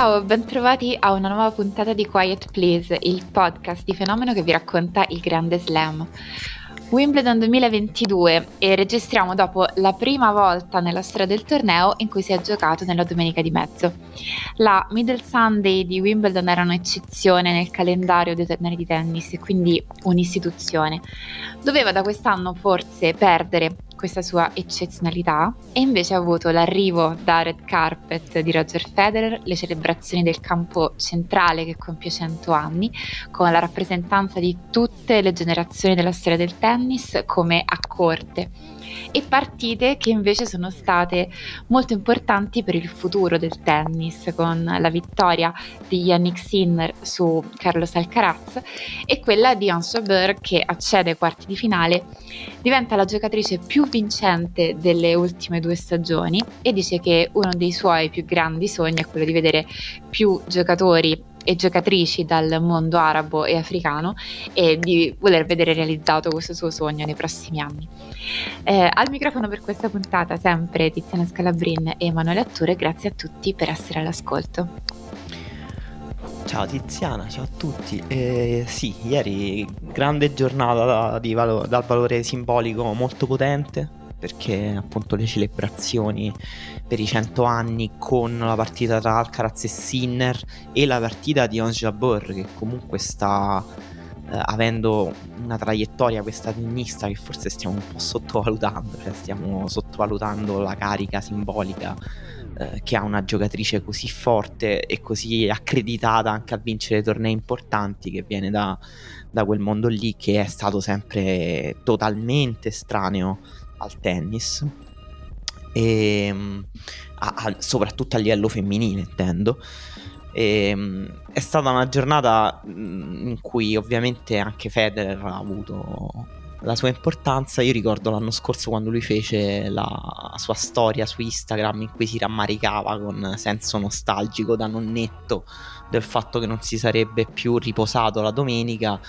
Ciao, bentrovati a una nuova puntata di Quiet Please, il podcast di fenomeno che vi racconta il grande slam. Wimbledon 2022 e registriamo dopo la prima volta nella storia del torneo in cui si è giocato nella domenica di mezzo. La Middle Sunday di Wimbledon era un'eccezione nel calendario dei tornei di tennis e quindi un'istituzione. Doveva da quest'anno forse perdere questa sua eccezionalità e invece ha avuto l'arrivo da red carpet di Roger Federer, le celebrazioni del campo centrale che compie 100 anni, con la rappresentanza di tutte le generazioni della storia del tennis come a corte e partite che invece sono state molto importanti per il futuro del tennis, con la vittoria di Yannick Sinner su Carlos Alcaraz e quella di Hans Jabeur che accede ai quarti di finale, diventa la giocatrice più vincente delle ultime due stagioni e dice che uno dei suoi più grandi sogni è quello di vedere più giocatori e giocatrici dal mondo arabo e africano e di voler vedere realizzato questo suo sogno nei prossimi anni. Eh, al microfono per questa puntata sempre Tiziana Scalabrin e Emanuele Atture, grazie a tutti per essere all'ascolto. Ciao Tiziana, ciao a tutti. Eh, sì, ieri grande giornata valo- dal valore simbolico molto potente perché appunto le celebrazioni per i 100 anni con la partita tra Alcaraz e Sinner e la partita di Ons Jabeur che comunque sta eh, avendo una traiettoria questa tennista che forse stiamo un po' sottovalutando, cioè stiamo sottovalutando la carica simbolica eh, che ha una giocatrice così forte e così accreditata anche a vincere tornei importanti che viene da, da quel mondo lì che è stato sempre totalmente estraneo al tennis e ehm, a, a, soprattutto a livello femminile intendo e, ehm, è stata una giornata mm, in cui ovviamente anche Federer ha avuto la sua importanza. Io ricordo l'anno scorso quando lui fece la sua storia su Instagram in cui si rammaricava con senso nostalgico da nonnetto del fatto che non si sarebbe più riposato la domenica.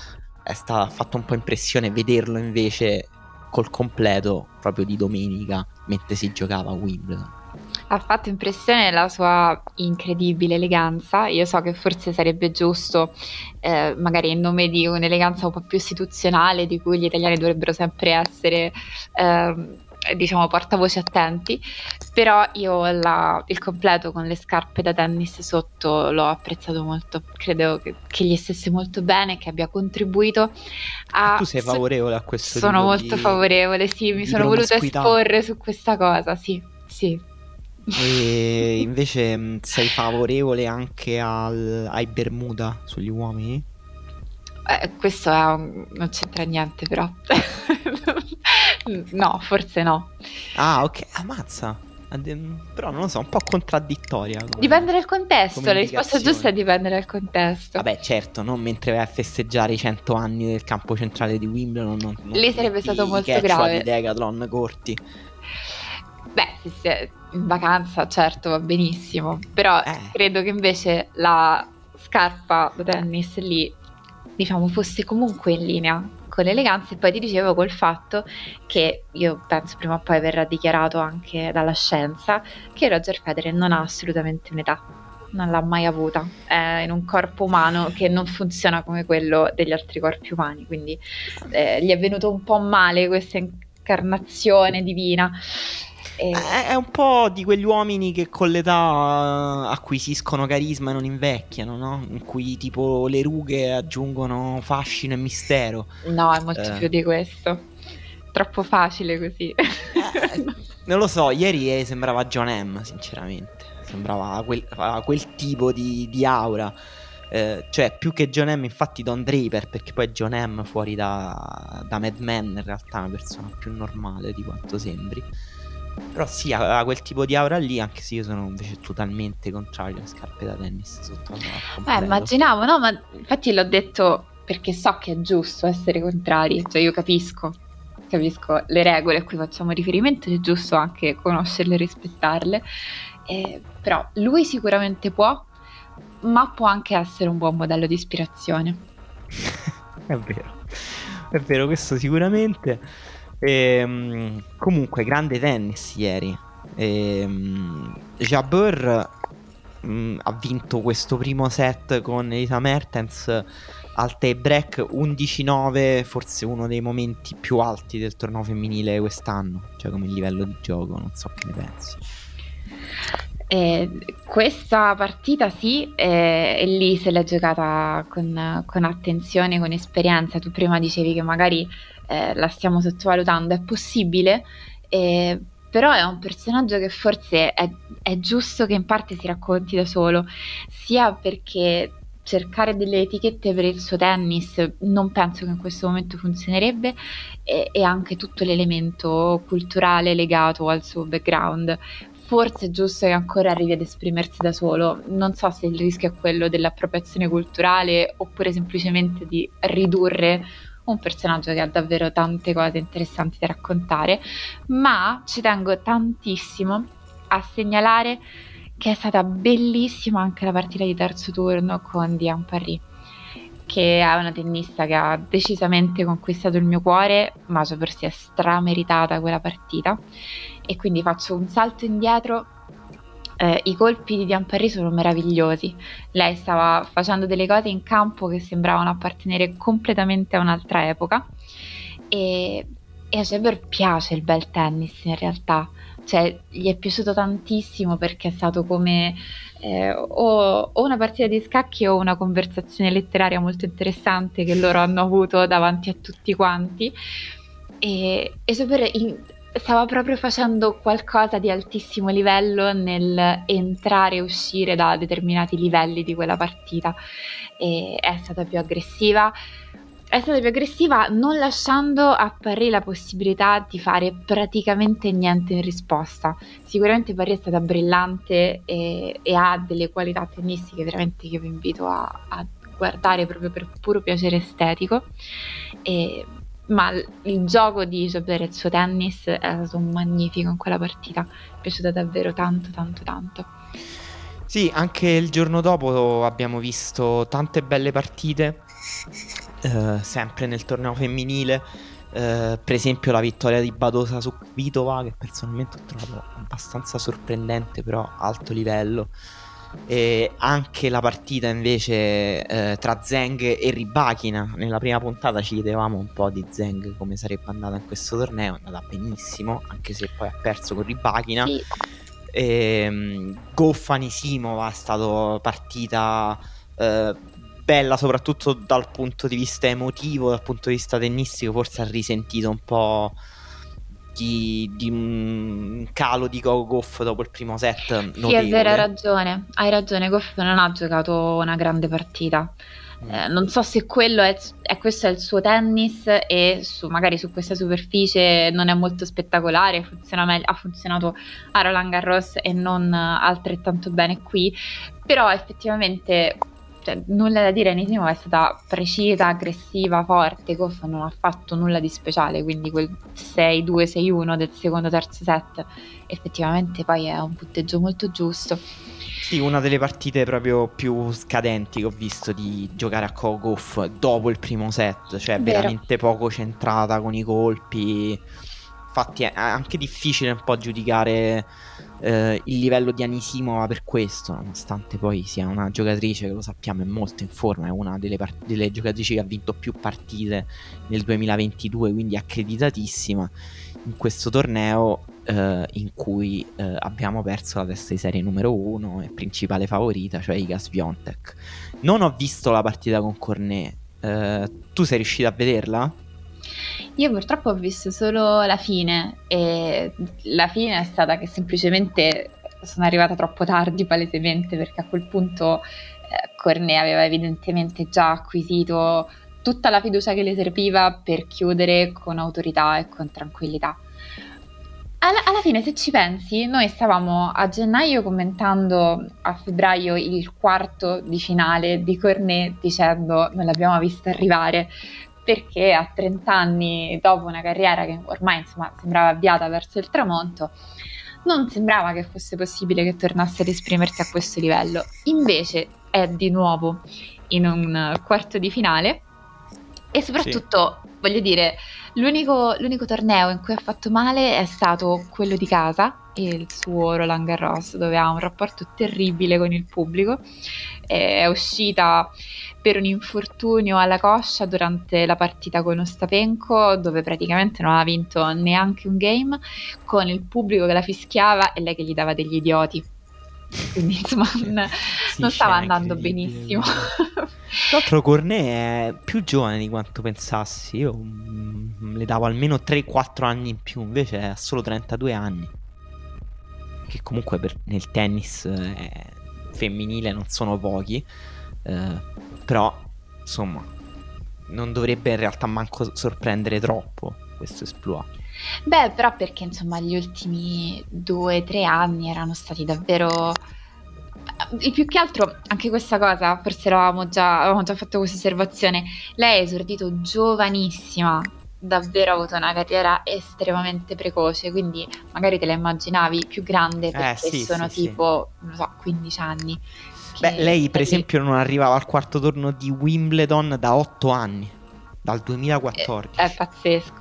È stata, fatto un po' impressione vederlo invece col completo proprio di domenica mentre si giocava a Wimbledon. Ha fatto impressione la sua incredibile eleganza. Io so che forse sarebbe giusto, eh, magari in nome di un'eleganza un po' più istituzionale, di cui gli italiani dovrebbero sempre essere. Eh, diciamo portavoce attenti, però io la, il completo con le scarpe da tennis sotto l'ho apprezzato molto, credo che, che gli stesse molto bene, che abbia contribuito a... Tu sei favorevole a questo? Sono molto di, favorevole, sì, mi sono voluta esporre su questa cosa, sì, sì. E invece sei favorevole anche al, ai Bermuda sugli uomini? Eh, questo un... non c'entra niente però. no, forse no. Ah, ok, ammazza. Però non lo so, un po' contraddittoria. Come, dipende dal contesto, la risposta giusta dipende dal contesto. Vabbè, certo, non mentre vai a festeggiare i 100 anni del campo centrale di Wimbledon. Non, non Lì sarebbe stato molto grave. di Decathlon corti. Beh, se è in vacanza, certo, va benissimo. Però eh. credo che invece la scarpa da tennis lì, diciamo, fosse comunque in linea con l'eleganza e poi ti dicevo col fatto che io penso prima o poi verrà dichiarato anche dalla scienza che Roger Federer non ha assolutamente un'età non l'ha mai avuta. È in un corpo umano che non funziona come quello degli altri corpi umani quindi eh, gli è venuto un po' male questa incarnazione divina e... È un po' di quegli uomini che con l'età acquisiscono carisma e non invecchiano, no? In cui tipo le rughe aggiungono fascino e mistero. No, è molto eh. più di questo. Troppo facile così. Eh, non lo so, ieri sembrava John M, sinceramente. Sembrava quel, quel tipo di, di aura. eh, cioè più che John M infatti Don Draper perché poi John M fuori da, da Mad Men in realtà è una persona più normale di quanto sembri però sì ha, quel tipo di aura lì anche se io sono invece totalmente contrario alle scarpe da tennis sotto la eh immaginavo no ma infatti l'ho detto perché so che è giusto essere contrari cioè io capisco capisco le regole a cui facciamo riferimento è giusto anche conoscerle e rispettarle eh, però lui sicuramente può ma può anche essere un buon modello di ispirazione. è vero, è vero, questo sicuramente. Ehm, comunque, grande tennis ieri. Ehm, Jabber mm, ha vinto questo primo set con Elisa Mertens al tie break 11-9, forse uno dei momenti più alti del torneo femminile quest'anno, cioè come livello di gioco, non so che ne pensi. Eh, questa partita sì, eh, e lì se l'è giocata con, con, attenzione, con esperienza. Tu prima dicevi che magari eh, la stiamo sottovalutando, è possibile, eh, però è un personaggio che forse è, è giusto che in parte si racconti da solo, sia perché cercare delle etichette per il suo tennis non penso che in questo momento funzionerebbe e, e, anche tutto l'elemento culturale legato al suo background forse è giusto che ancora arrivi ad esprimersi da solo. Non so se il rischio è quello dell'appropriazione culturale oppure semplicemente di ridurre un personaggio che ha davvero tante cose interessanti da raccontare, ma ci tengo tantissimo a segnalare che è stata bellissima anche la partita di terzo turno con Diane Parry che è una tennista che ha decisamente conquistato il mio cuore, ma per sé è strameritata quella partita. E quindi faccio un salto indietro. Eh, I colpi di Diampari sono meravigliosi. Lei stava facendo delle cose in campo che sembravano appartenere completamente a un'altra epoca. E, e a Weber piace il bel tennis in realtà. Cioè, gli è piaciuto tantissimo perché è stato come eh, o, o, una partita di scacchi o una conversazione letteraria molto interessante che loro hanno avuto davanti a tutti quanti. E, e in, stava proprio facendo qualcosa di altissimo livello nel entrare e uscire da determinati livelli di quella partita. E è stata più aggressiva è stata più aggressiva non lasciando a Parry la possibilità di fare praticamente niente in risposta. Sicuramente Parry è stata brillante e, e ha delle qualità tennistiche veramente che vi invito a, a guardare proprio per puro piacere estetico. E, ma il gioco di Jabber e il suo tennis è stato magnifico in quella partita, mi è piaciuta davvero tanto tanto tanto. Sì, anche il giorno dopo abbiamo visto tante belle partite eh, sempre nel torneo femminile. Eh, per esempio la vittoria di Badosa su Vitova, che personalmente ho trovato abbastanza sorprendente, però alto livello. E anche la partita invece eh, tra Zeng e Ribachina. Nella prima puntata ci chiedevamo un po' di Zeng come sarebbe andata in questo torneo. È andata benissimo, anche se poi ha perso con Ribachina. Sì. E, um, Goffani Simova è stata partita eh, bella soprattutto dal punto di vista emotivo, dal punto di vista tennistico, forse ha risentito un po' di, di un calo di Goff dopo il primo set. Notevole. Sì, è vero, hai ragione, hai ragione, Goff non ha giocato una grande partita. Mm. Eh, non so se quello è, è, questo è il suo tennis e su, magari su questa superficie non è molto spettacolare, funziona meglio, ha funzionato a Roland Garros e non altrettanto bene qui, però effettivamente cioè, nulla da dire, Nisimo è stata precisa, aggressiva, forte, Goff non ha fatto nulla di speciale, quindi quel 6-2-6-1 del secondo terzo set effettivamente poi è un punteggio molto giusto. Sì, una delle partite proprio più scadenti che ho visto di giocare a Kogoff dopo il primo set, cioè Vero. veramente poco centrata con i colpi. Infatti è anche difficile un po' giudicare eh, il livello di Anisimova per questo, nonostante poi sia una giocatrice che lo sappiamo è molto in forma, è una delle, part- delle giocatrici che ha vinto più partite nel 2022, quindi accreditatissima in questo torneo eh, in cui eh, abbiamo perso la testa di serie numero uno e principale favorita, cioè Iga Sviontek. Non ho visto la partita con Cornet, eh, tu sei riuscita a vederla? Io purtroppo ho visto solo la fine e la fine è stata che semplicemente sono arrivata troppo tardi palesemente perché a quel punto eh, Cornet aveva evidentemente già acquisito tutta la fiducia che le serviva per chiudere con autorità e con tranquillità. Alla, alla, fine, se ci pensi, noi stavamo a gennaio commentando a febbraio il quarto di finale di Cornet dicendo non l'abbiamo vista arrivare perché a 30 anni dopo una carriera che ormai insomma, sembrava avviata verso il tramonto, non sembrava che fosse possibile che tornasse ad esprimersi a questo livello. Invece è di nuovo in un quarto di finale e soprattutto, sì. voglio dire, l'unico, l'unico, torneo in cui ha fatto male è stato quello di casa, il suo Roland Garros, dove ha un rapporto terribile con il pubblico. È uscita per un infortunio alla coscia durante la partita con Ostapenko, dove praticamente non ha vinto neanche un game, con il pubblico che la fischiava e lei che gli dava degli idioti. Quindi insomma non, sì, non stava andando benissimo. Tra l'altro Cornet è più giovane di quanto pensassi, io mm, le davo almeno 3-4 anni in più, invece ha solo 32 anni. Che comunque per, nel tennis eh, femminile non sono pochi. Eh, però, insomma, non dovrebbe in realtà manco sorprendere troppo questo esploit. Beh, però perché insomma gli ultimi due o tre anni erano stati davvero... E più che altro, anche questa cosa, forse avevamo già, avevamo già fatto questa osservazione, lei è esordito giovanissima, davvero ha avuto una carriera estremamente precoce, quindi magari te la immaginavi più grande eh, perché eh, sì, sono sì, tipo, sì. non so, 15 anni. Beh, lei per esempio non arrivava al quarto turno di Wimbledon da 8 anni, dal 2014. È, è pazzesco.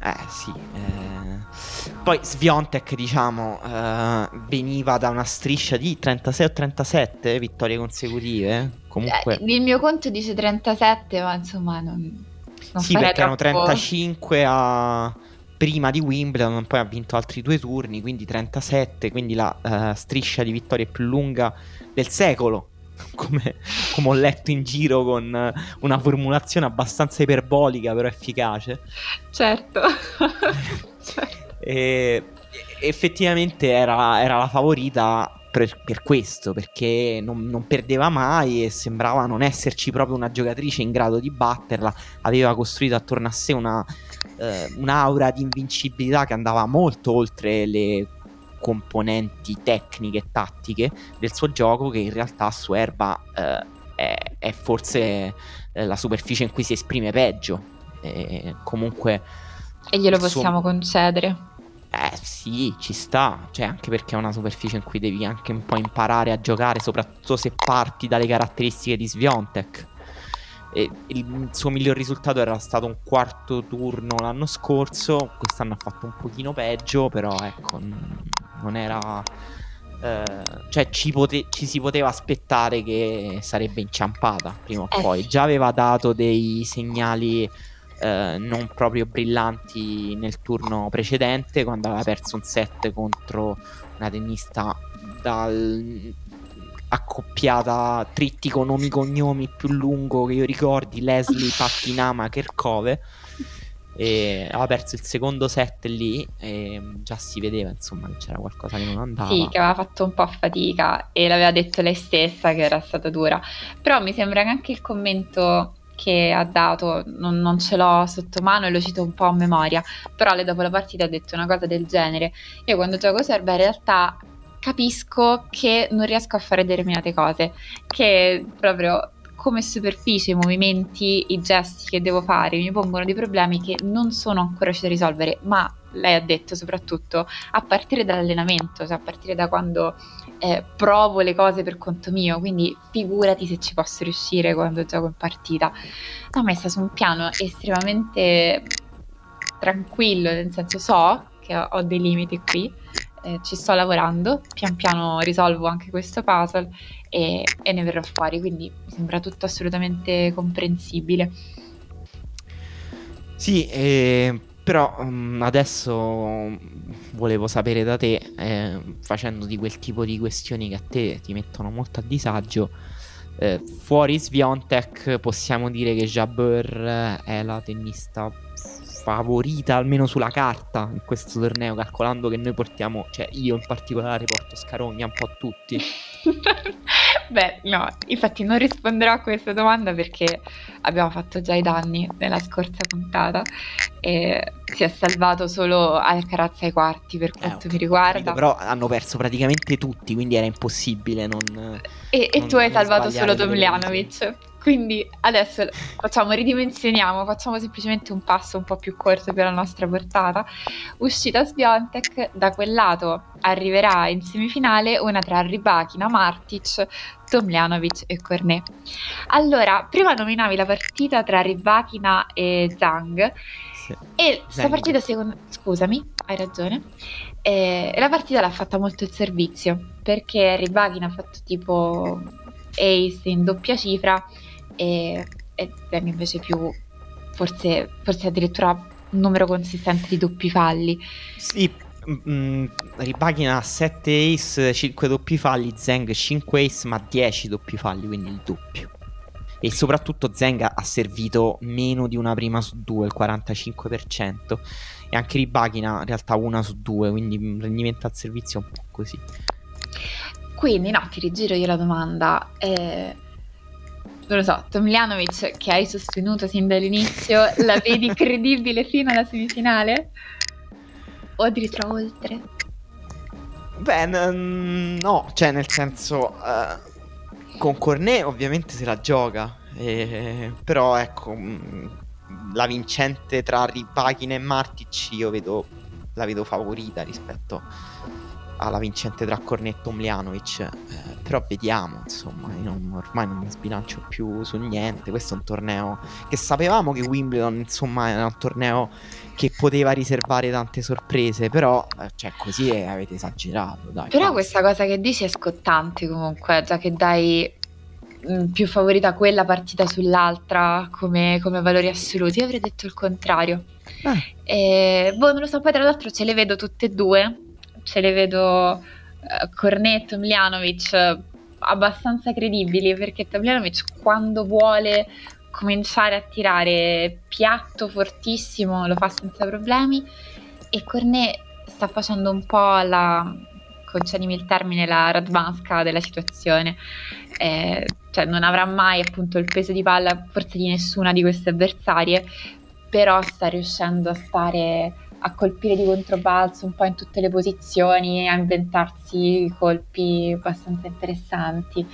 Eh sì. Eh... Poi Sviontek, diciamo, eh, veniva da una striscia di 36 o 37 vittorie consecutive. Comunque... Eh, il mio conto dice 37, ma insomma non... non sì, perché erano 35 a prima di Wimbledon, poi ha vinto altri due turni, quindi 37, quindi la uh, striscia di vittorie più lunga del secolo. Come, come, ho letto in giro con una formulazione abbastanza iperbolica, però efficace. Certo. certo. E, effettivamente era, era, la favorita per, per questo, perché non, non, perdeva mai e sembrava non esserci proprio una giocatrice in grado di batterla. Aveva costruito attorno a sé una, eh, un'aura di invincibilità che andava molto oltre le componenti tecniche e tattiche del suo gioco che in realtà su erba eh, è, è, forse eh, la superficie in cui si esprime peggio. E comunque e glielo possiamo suo... concedere. Eh sì, ci sta, cioè anche perché è una superficie in cui devi anche un po' imparare a giocare, soprattutto se parti dalle caratteristiche di Sviontek. E il suo miglior risultato era stato un quarto turno l'anno scorso, quest'anno ha fatto un pochino peggio, però ecco, non era... Eh, cioè ci, pote- ci, si poteva aspettare che sarebbe inciampata prima o eh poi. Già aveva dato dei segnali eh, non proprio brillanti nel turno precedente, quando aveva perso un set contro una tennista dal accoppiata trittico nomi cognomi più lungo che io ricordi Leslie Pattinama Kerkove e aveva perso il secondo set lì e già si vedeva insomma che c'era qualcosa che non andava. Sì che aveva fatto un po' fatica e l'aveva detto lei stessa che era stata dura. Però mi sembra che anche il commento che ha dato non, non ce l'ho sotto mano e lo cito un po' a memoria però lei dopo la partita ha detto una cosa del genere. Io quando gioco serba in realtà capisco che non riesco a fare determinate cose, che proprio come superficie, i movimenti, i gesti che devo fare mi pongono dei problemi che non sono ancora riuscita a risolvere, ma lei ha detto soprattutto a partire dall'allenamento, cioè a partire da quando eh, provo le cose per conto mio, quindi figurati se ci posso riuscire quando gioco in partita. L'ho messa su un piano estremamente tranquillo, nel senso so che ho, ho dei limiti qui, eh, ci sto lavorando, pian piano risolvo anche questo puzzle e, e ne verrò fuori, quindi mi sembra tutto assolutamente comprensibile. Sì, eh, però um, adesso volevo sapere da te, eh, facendo di quel tipo di questioni che a te ti mettono molto a disagio, eh, fuori Sviontek possiamo dire che Jabber è la tennista favorita almeno sulla carta in questo torneo, calcolando che noi portiamo, cioè io in particolare porto Scarogna un po' a tutti. Beh, no, infatti non risponderò a questa domanda perché abbiamo fatto già i danni nella scorsa puntata e si è salvato solo Alcaraz ai quarti per quanto eh, mi riguarda. Capito, però hanno perso praticamente tutti, quindi era impossibile non... E, e non, tu hai salvato solo Tomljanovic. Quindi adesso facciamo, ridimensioniamo, facciamo semplicemente un passo un po' più corto per la nostra portata. Uscita Sbiontek, da quel lato arriverà in semifinale una tra Ribachina, Martic, Tomljanovic e Cornet. Allora, prima nominavi la partita tra Ribachina e Zhang. Sì. E questa partita, secondo scusami, hai ragione. Eh, la partita l'ha fatta molto il servizio perché Ribachina ha fatto tipo ace in doppia cifra e, e Zeng invece più forse, forse addirittura un numero consistente di doppi falli. Sì, mh, mm, Ribachina 7 ace, 5 doppi falli, Zeng 5 ace ma 10 doppi falli, quindi il doppio. E soprattutto Zeng ha servito meno di una prima su due, il 45%. E anche Ribachina in realtà una su due, quindi un rendimento al servizio un po' così. Quindi no, ti rigiro io la domanda. Eh non lo so, Tomljanovic che hai sostenuto sin dall'inizio, la vedi credibile fino alla semifinale? O addirittura oltre? Beh, n- no, cioè nel senso, uh, con Cornet ovviamente se la gioca, eh, però ecco, mh, la vincente tra Ribachina e Martic io vedo, la vedo favorita rispetto alla vincente tra Cornetto e Mljanovic. Eh, però vediamo, insomma, non, ormai non mi sbilancio più su niente. Questo è un torneo che sapevamo che Wimbledon, insomma, era un torneo che poteva riservare tante sorprese, però eh, cioè così avete esagerato, dai. Però basta. questa cosa che dici è scottante comunque, già che dai mm, più favorita quella partita sull'altra come, come valori assoluti. Io avrei detto il contrario. Eh. E, boh, non lo so, poi tra l'altro ce le vedo tutte e due ce le vedo uh, Cornetto, Mljanovic abbastanza credibili perché Mljanovic quando vuole cominciare a tirare piatto fortissimo lo fa senza problemi e Cornet sta facendo un po' la concedimi il termine la radvanska della situazione. Eh, cioè non avrà mai appunto il peso di palla forse di nessuna di queste avversarie però sta riuscendo a stare a colpire di controbalzo un po' in tutte le posizioni, a inventarsi colpi abbastanza interessanti.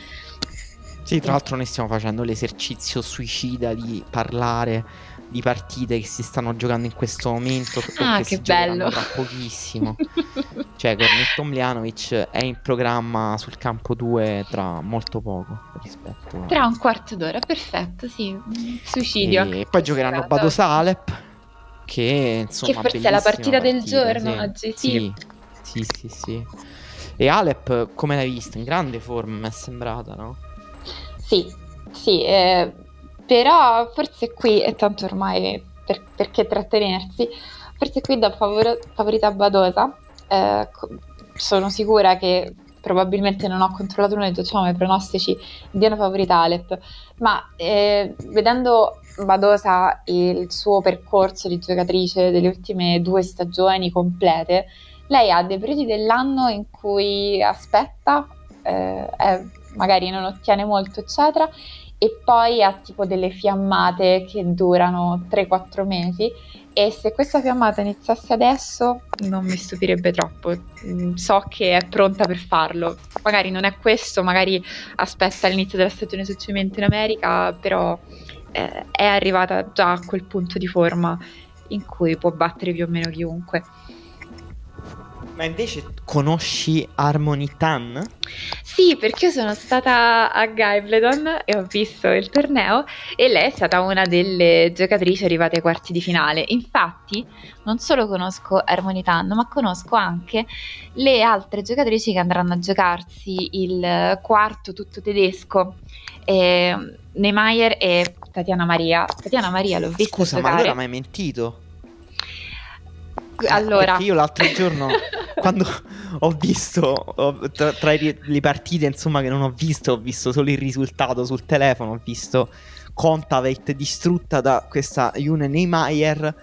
Sì, tra l'altro noi stiamo facendo l'esercizio suicida di parlare di partite che si stanno giocando in questo momento ah, che bello. tra pochissimo. cioè, Cornetto Mljanovic è in programma sul campo 2 tra molto poco rispetto a... Tra un quarto d'ora, perfetto, sì. Suicidio. E poi giocheranno Badosa Alep che insomma che forse è la partita, partita del giorno sì. oggi sì. sì sì sì e Alep come l'hai vista in grande forma mi è sembrata no? sì sì eh, però forse qui e tanto ormai per, perché trattenersi forse qui da favor- favorita Badosa eh, sono sicura che probabilmente non ho controllato noi, facciamo i pronostici diano favorita Alep, ma eh, vedendo Badosa il suo percorso di giocatrice delle ultime due stagioni complete, lei ha dei periodi dell'anno in cui aspetta, eh, eh, magari non ottiene molto, eccetera, e poi ha tipo delle fiammate che durano 3-4 mesi e se questa fiammata iniziasse adesso non mi stupirebbe troppo, mm, so che è pronta per farlo, magari non è questo, magari aspetta l'inizio della stagione successivamente in America, però eh, è arrivata già a quel punto di forma in cui può battere più o meno chiunque. Ma invece conosci Harmony Tan? Sì, perché io sono stata a Gaibledon e ho visto il torneo e lei è stata una delle giocatrici arrivate ai quarti di finale. Infatti, non solo conosco Harmony Tan, ma conosco anche le altre giocatrici che andranno a giocarsi il quarto tutto tedesco. Eh, Neymar e Tatiana Maria. Tatiana Maria l'ho vista Scusa, giocare. ma allora mi hai mentito? Allora, perché io l'altro giorno quando ho visto tra, tra, le partite insomma che non ho visto, ho visto solo il risultato sul telefono, ho visto Contaveit distrutta da questa June Neymar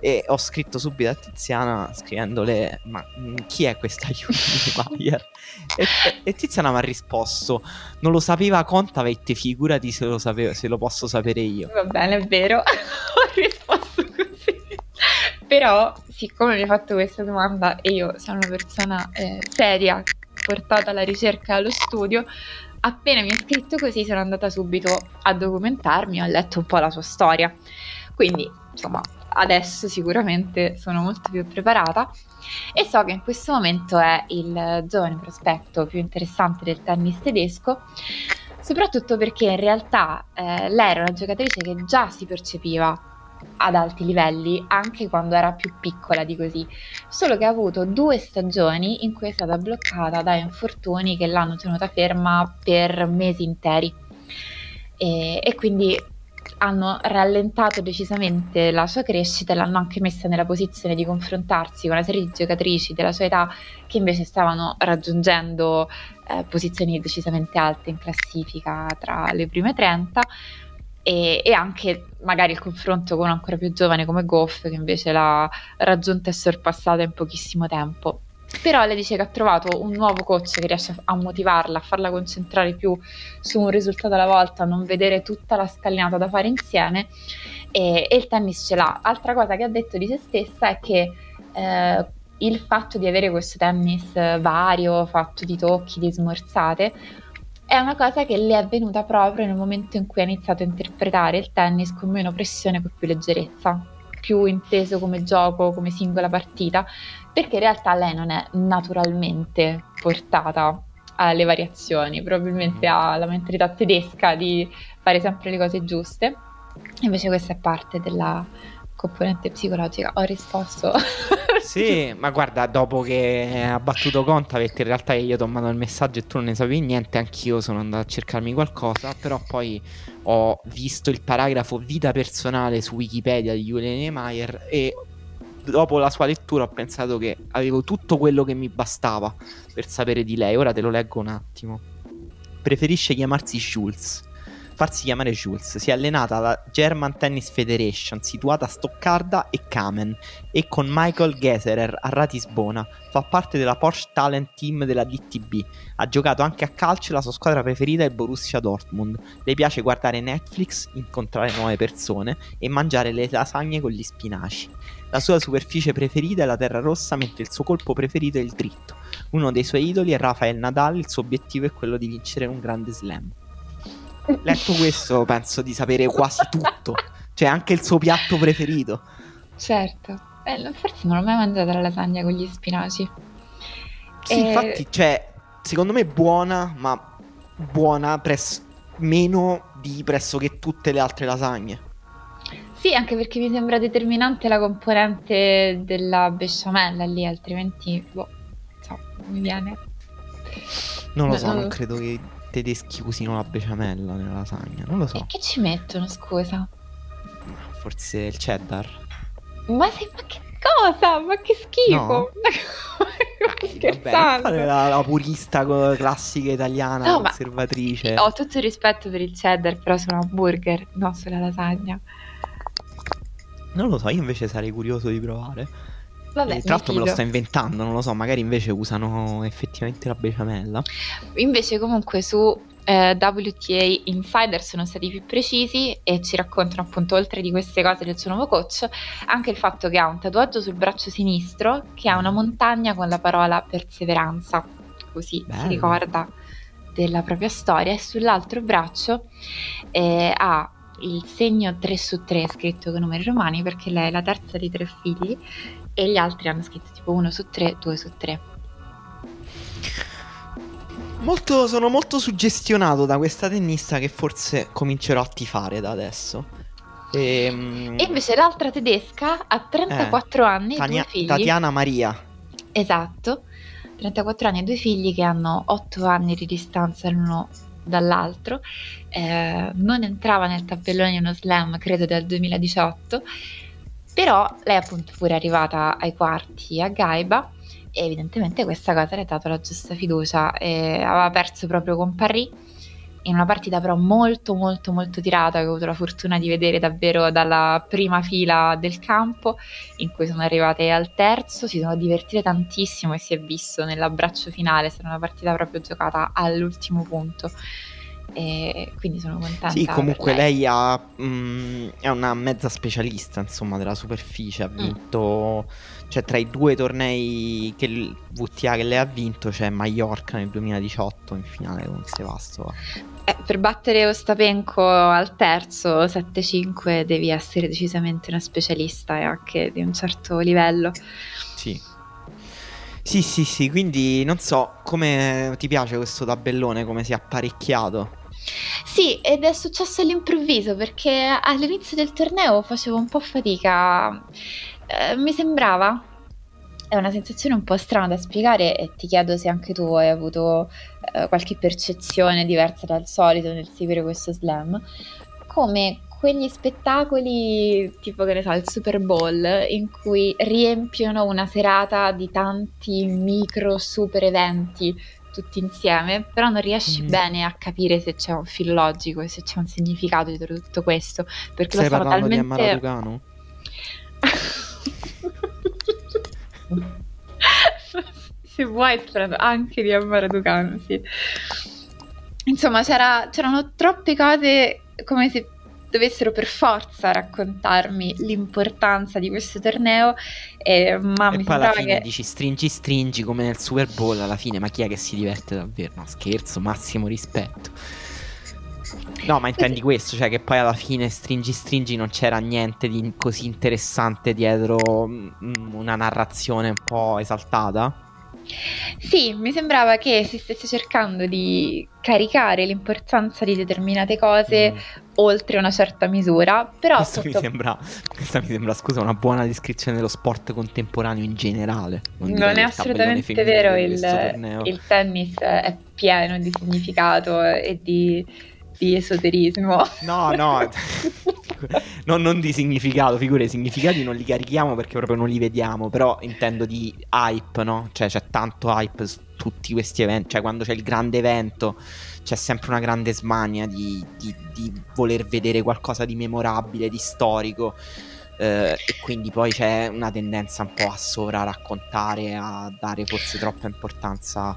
E ho scritto subito a Tiziana scrivendole: Ma mm, chi è questa Yuri Mayer? e, e, Tiziana mi ha risposto: Non lo sapeva Contaveit, figurati se lo, sapevo, se lo posso sapere io. Va bene, è vero. ho risposto così. Però, siccome mi hai fatto questa domanda e io sono una persona eh, seria, portata alla ricerca allo studio, appena mi ha scritto così sono andata subito a documentarmi, ho letto un po' la sua storia. Quindi, insomma, adesso sicuramente sono molto più preparata e so che in questo momento è il giovane prospetto più interessante del tennis tedesco, soprattutto perché in realtà eh, lei era una giocatrice che già si percepiva ad alti livelli anche quando era più piccola di così, solo che ha avuto due stagioni in cui è stata bloccata da infortuni che l'hanno tenuta ferma per mesi interi. E, e quindi hanno rallentato decisamente la sua crescita e l'hanno anche messa nella posizione di confrontarsi con una serie di giocatrici della sua età che invece stavano raggiungendo eh, posizioni decisamente alte in classifica tra le prime 30 e, e, anche magari il confronto con un ancora più giovane come Goff che invece l'ha raggiunta e sorpassata in pochissimo tempo. Però lei dice che ha trovato un nuovo coach che riesce a motivarla, a farla concentrare più su un risultato alla volta, a non vedere tutta la scalinata da fare insieme e, e, il tennis ce l'ha. Altra cosa che ha detto di se stessa è che eh, il fatto di avere questo tennis vario, fatto di tocchi, di smorzate, è una cosa che le è venuta proprio nel momento in cui ha iniziato a interpretare il tennis con meno pressione, con più leggerezza, più inteso come gioco, come singola partita, perché in realtà lei non è naturalmente portata alle variazioni, probabilmente ha la mentalità tedesca di fare sempre le cose giuste, invece questa è parte della componente psicologica. Ho risposto. sì, ma guarda, dopo che ha battuto Conta, perché in realtà io ti ho mandato il messaggio e tu non ne sapevi niente, anch'io sono andato a cercarmi qualcosa, però poi ho visto il paragrafo vita personale su Wikipedia di Julian Niemeyer e dopo la sua lettura ho pensato che avevo tutto quello che mi bastava per sapere di lei. Ora te lo leggo un attimo. Preferisce chiamarsi Schulz farsi chiamare Jules. Si è allenata alla German Tennis Federation, situata a Stoccarda e Kamen, e con Michael Geserer a Ratisbona. Fa parte della Porsche Talent Team della DTB. Ha giocato anche a calcio, la sua squadra preferita è Borussia Dortmund. Le piace guardare Netflix, incontrare nuove persone e mangiare le lasagne con gli spinaci. La sua superficie preferita è la terra rossa, mentre il suo colpo preferito è il dritto. Uno dei suoi idoli è Rafael Nadal, il suo obiettivo è quello di vincere un grande slam. Letto questo, penso di sapere quasi tutto. Cioè, anche il suo piatto preferito. Certo. Eh, forse non ho mai mangiato la lasagna con gli spinaci. Sì, e... infatti, cioè, secondo me è buona, ma buona pres- meno di pressoché tutte le altre lasagne. Sì, anche perché mi sembra determinante la componente della besciamella lì, altrimenti, boh, so, mi viene. Non lo so, non credo che tedeschi usino la besciamella nella lasagna, non lo so. E che ci mettono, scusa? Forse il cheddar. Ma, sei, ma che cosa? Ma che schifo! No. Scherzando. Vabbè, la, la, purista classica italiana, no, conservatrice. Ho tutto il rispetto per il cheddar, però un hamburger, non sulla lasagna. Non lo so, io invece sarei curioso di provare. Vabbè, tra l'altro me lo sto inventando, non lo so, magari invece usano effettivamente la besciamella. Invece comunque su eh, WTA Insider sono stati più precisi e ci raccontano appunto oltre di queste cose del suo nuovo coach anche il fatto che ha un tatuaggio sul braccio sinistro che ha una montagna con la parola perseveranza, così Bello. si ricorda della propria storia e sull'altro braccio eh, ha il segno 3 su 3 scritto con numeri romani perché lei è la terza di tre figli e gli altri hanno scritto tipo 1 su 3, 2 su 3. Molto, sono molto suggestionato da questa tennista che forse comincerò a tifare da adesso. E, ehm, e invece l'altra tedesca ha 34 eh, anni e Tania, due figli. Tatiana Maria. Esatto, 34 anni e due figli che hanno 8 anni di distanza l'uno dall'altro. Eh, non entrava nel tabellone uno slam, credo, dal 2018 però lei è appunto pure arrivata ai quarti a Gaiba e evidentemente questa cosa le ha dato la giusta fiducia. E aveva perso proprio con Paris in una partita però molto molto molto tirata che ho avuto la fortuna di vedere davvero dalla prima fila del campo in cui sono arrivate al terzo, si sono divertite tantissimo e si è visto nell'abbraccio finale, sarà una partita proprio giocata all'ultimo punto e quindi sono contenta. Sì, comunque lei, lei ha, mh, mm, è una mezza specialista insomma della superficie, ha mm. vinto, mm. cioè tra i due tornei che il VTA che lei ha vinto c'è Mallorca nel 2018 in finale con Sevastova. Eh, per battere Ostapenko al terzo 7-5 devi essere decisamente una specialista e anche di un certo livello. Sì. Sì, sì, sì, quindi non so come ti piace questo tabellone, come si è apparecchiato. Sì, ed è successo all'improvviso perché all'inizio del torneo facevo un po' fatica. Eh, mi sembrava. È una sensazione un po' strana da spiegare e ti chiedo se anche tu hai avuto eh, qualche percezione diversa dal solito nel seguire questo slam. Come quegli spettacoli tipo che ne so, il Super Bowl in cui riempiono una serata di tanti micro super eventi tutti insieme, però non riesci mm. bene a capire se c'è un filo logico e se c'è un significato dietro tutto questo. Perché Stai lo sono parlando talmente... di Amara se vuoi anche di Amara Ducano, sì. Insomma, c'erano troppe cose come se dovessero per forza raccontarmi l'importanza di questo torneo, eh, ma e mi poi alla fine che... dici stringi stringi come nel Super Bowl alla fine, ma chi è che si diverte davvero? No, scherzo, massimo rispetto. No, ma intendi questo, cioè che poi alla fine stringi stringi non c'era niente di così interessante dietro mm, una narrazione un po' esaltata? Sì, mi sembrava che si stesse cercando di caricare l'importanza di determinate cose mm. oltre una certa misura, però questo sotto... mi sembra, questa mi sembra, scusa, una buona descrizione dello sport contemporaneo in generale. Non, non è assolutamente vero, il, il tennis è pieno di significato e di di esoterismo. No, no, no, non di significato, figure, i significati non li carichiamo perché proprio non li vediamo, però intendo di hype, no? Cioè c'è tanto hype su tutti questi eventi, cioè quando c'è il grande evento c'è sempre una grande smania di, di, di voler vedere qualcosa di memorabile, di storico. Eh, e quindi poi c'è una tendenza un po' a sovraraccontare, a dare forse troppa importanza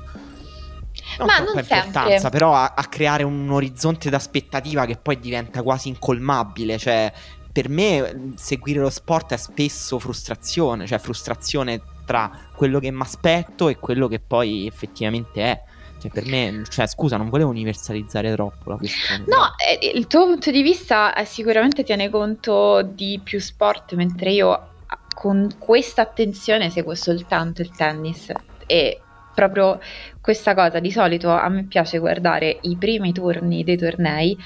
non Ma non importanza, però a, a creare un orizzonte d'aspettativa che poi diventa quasi incolmabile, cioè per me seguire lo sport è spesso frustrazione, cioè frustrazione tra quello che mi aspetto e quello che poi effettivamente è. Cioè, per me, cioè, scusa, non volevo universalizzare troppo la questione. No, eh, il tuo punto di vista eh, sicuramente tiene conto di più sport, mentre io con questa attenzione seguo soltanto il tennis e proprio questa cosa. Di solito a me piace guardare i primi turni dei tornei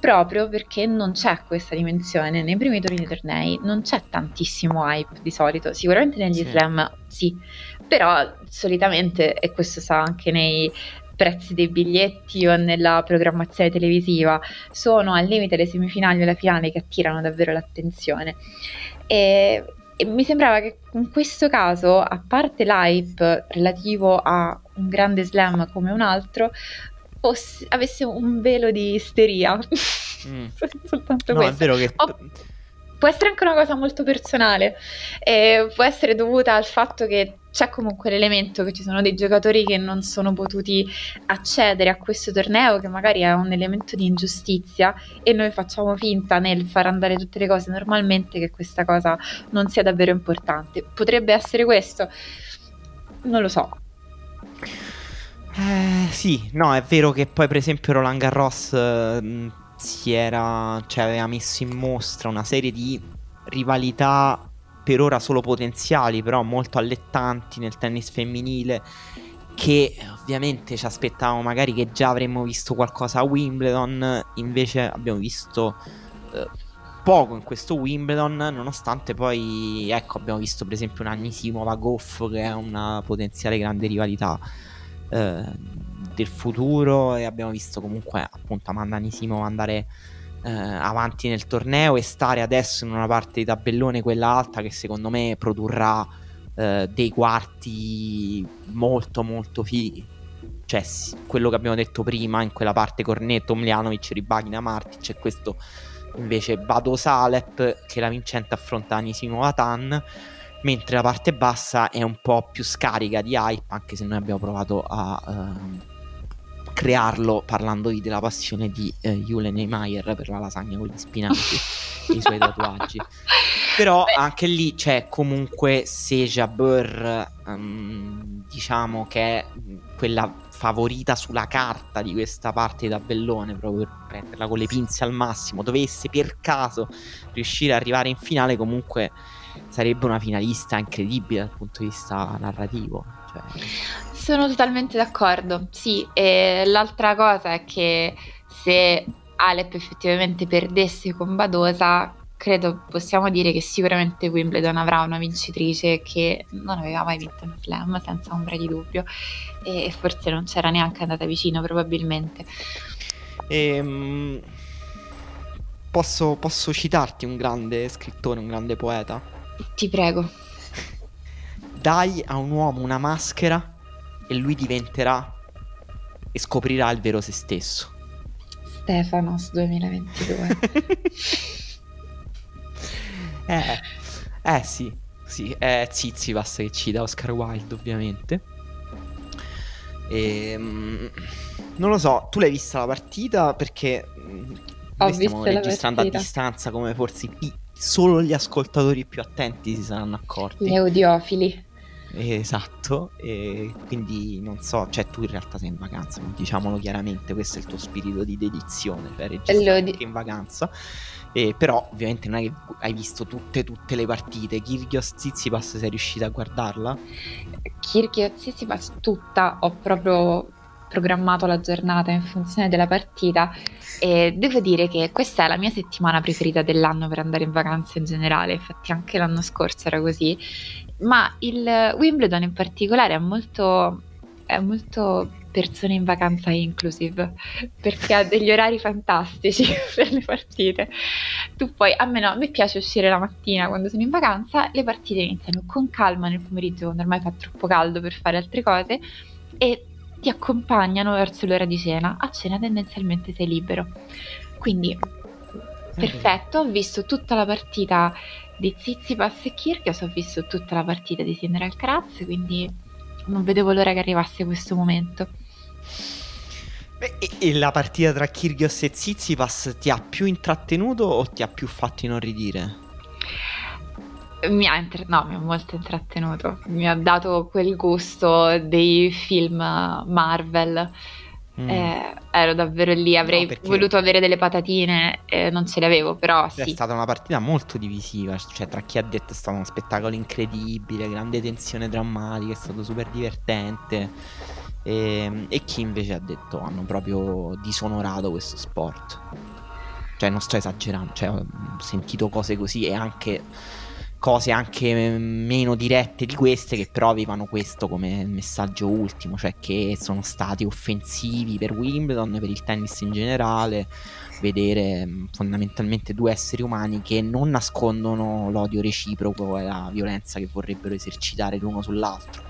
proprio perché non c'è questa dimensione nei primi turni dei tornei, non c'è tantissimo hype di solito, sicuramente negli sì. slam sì, però solitamente, e questo sta anche nei prezzi dei biglietti o nella programmazione televisiva, sono al limite le semifinali o la finale che attirano davvero l'attenzione. E e mi sembrava che in questo caso, a parte l'hype relativo a un grande slam come un altro, fosse, avesse un velo di isteria. Mm. Soltanto no, questo. è vero che... O può essere anche una cosa molto personale, e può essere dovuta al fatto che c'è comunque l'elemento che ci sono dei giocatori che non sono potuti accedere a questo torneo, che magari è un elemento di ingiustizia e noi facciamo finta nel far andare tutte le cose normalmente che questa cosa non sia davvero importante. Potrebbe essere questo? Non lo so. Eh, sì, no, è vero che poi per esempio Roland Garros eh, si era, cioè aveva messo in mostra una serie di rivalità per ora solo potenziali, però molto allettanti nel tennis femminile. Che ovviamente ci aspettavamo magari che già avremmo visto qualcosa a Wimbledon, invece abbiamo visto eh, poco in questo Wimbledon, nonostante poi, ecco, abbiamo visto per esempio un Anisimova Goff che è una potenziale grande rivalità eh, del futuro e abbiamo visto comunque appunto Amanda Anisimova andare eh, avanti nel torneo e stare adesso in una parte di tabellone, quella alta, che secondo me produrrà eh, dei quarti molto molto fighi. cioè quello che abbiamo detto prima in quella parte cornetto, Mljanovic, Ribachina, Martic c'è questo invece Bado Salep che la vincente affronta Anisimo Atan mentre la parte bassa è un po' più scarica di hype anche se noi abbiamo provato a uh, crearlo parlandovi della passione di uh, Jule Neymar per la lasagna con gli spinaci e i suoi tatuaggi però Beh. anche lì c'è comunque Seja Burr um, diciamo che è quella favorita sulla carta di questa parte di tabellone proprio per prenderla con le pinze al massimo. Dovesse per caso riuscire ad arrivare in finale comunque sarebbe una finalista incredibile dal punto di vista narrativo cioè... sono totalmente d'accordo. Sì e l'altra cosa è che se Alep effettivamente perdesse con Badosa credo possiamo dire che sicuramente Wimbledon avrà una vincitrice che non aveva mai vinto uno slam senza ombra di dubbio e forse non c'era neanche andata vicino probabilmente. Ehm, posso, posso citarti un grande scrittore, un grande poeta? Ti prego. Dai a un uomo una maschera e lui diventerà e scoprirà il vero se stesso. Stefanos 2022. Eh, eh sì, sì, è Zizipas che ci dà Oscar Wilde ovviamente. E, ehm, non lo so, tu l'hai vista la partita perché noi stiamo registrando a distanza come forse i, solo gli ascoltatori più attenti si saranno accorti. Gli audiofili. Esatto, e quindi non so, cioè tu in realtà sei in vacanza, diciamolo chiaramente, questo è il tuo spirito di dedizione, cioè registrare di... in vacanza. Eh, però ovviamente non è che hai visto tutte, tutte le partite. Kirgios Zizipas sei riuscita a guardarla? Kirgios Zizipas tutta, ho proprio programmato la giornata in funzione della partita e devo dire che questa è la mia settimana preferita dell'anno per andare in vacanza in generale, infatti anche l'anno scorso era così, ma il Wimbledon in particolare è molto, è molto persone in vacanza inclusive perché ha degli orari fantastici per le partite. Tu poi, a me no, a me piace uscire la mattina quando sono in vacanza, le partite iniziano con calma nel pomeriggio quando ormai fa troppo caldo per fare altre cose e ti accompagnano verso l'ora di cena. A cena tendenzialmente sei libero. Quindi perfetto, ho visto tutta la partita di Zizipas e Kirgios, ho visto tutta la partita di Sinner Alcaraz, quindi non vedevo l'ora che arrivasse questo momento. Beh, e, la partita tra Kyrgios e Tsitsipas ti ha più intrattenuto o ti ha più fatto inorridire? Mi ha, inter- no, mi ha molto intrattenuto, mi ha dato quel gusto dei film Marvel. Mm. Eh, ero davvero lì, avrei no, voluto avere delle patatine, eh, non ce le avevo, però sì. È stata una partita molto divisiva, cioè tra chi ha detto è stato uno spettacolo incredibile, grande tensione drammatica, è stato super divertente e, ehm, e chi invece ha detto hanno proprio disonorato questo sport. Cioè non sto esagerando, cioè, ho sentito cose così e anche cose anche meno dirette di queste che però avevano questo come messaggio ultimo, cioè che sono stati offensivi per Wimbledon, per il tennis in generale, vedere fondamentalmente due esseri umani che non nascondono l'odio reciproco e la violenza che vorrebbero esercitare l'uno sull'altro.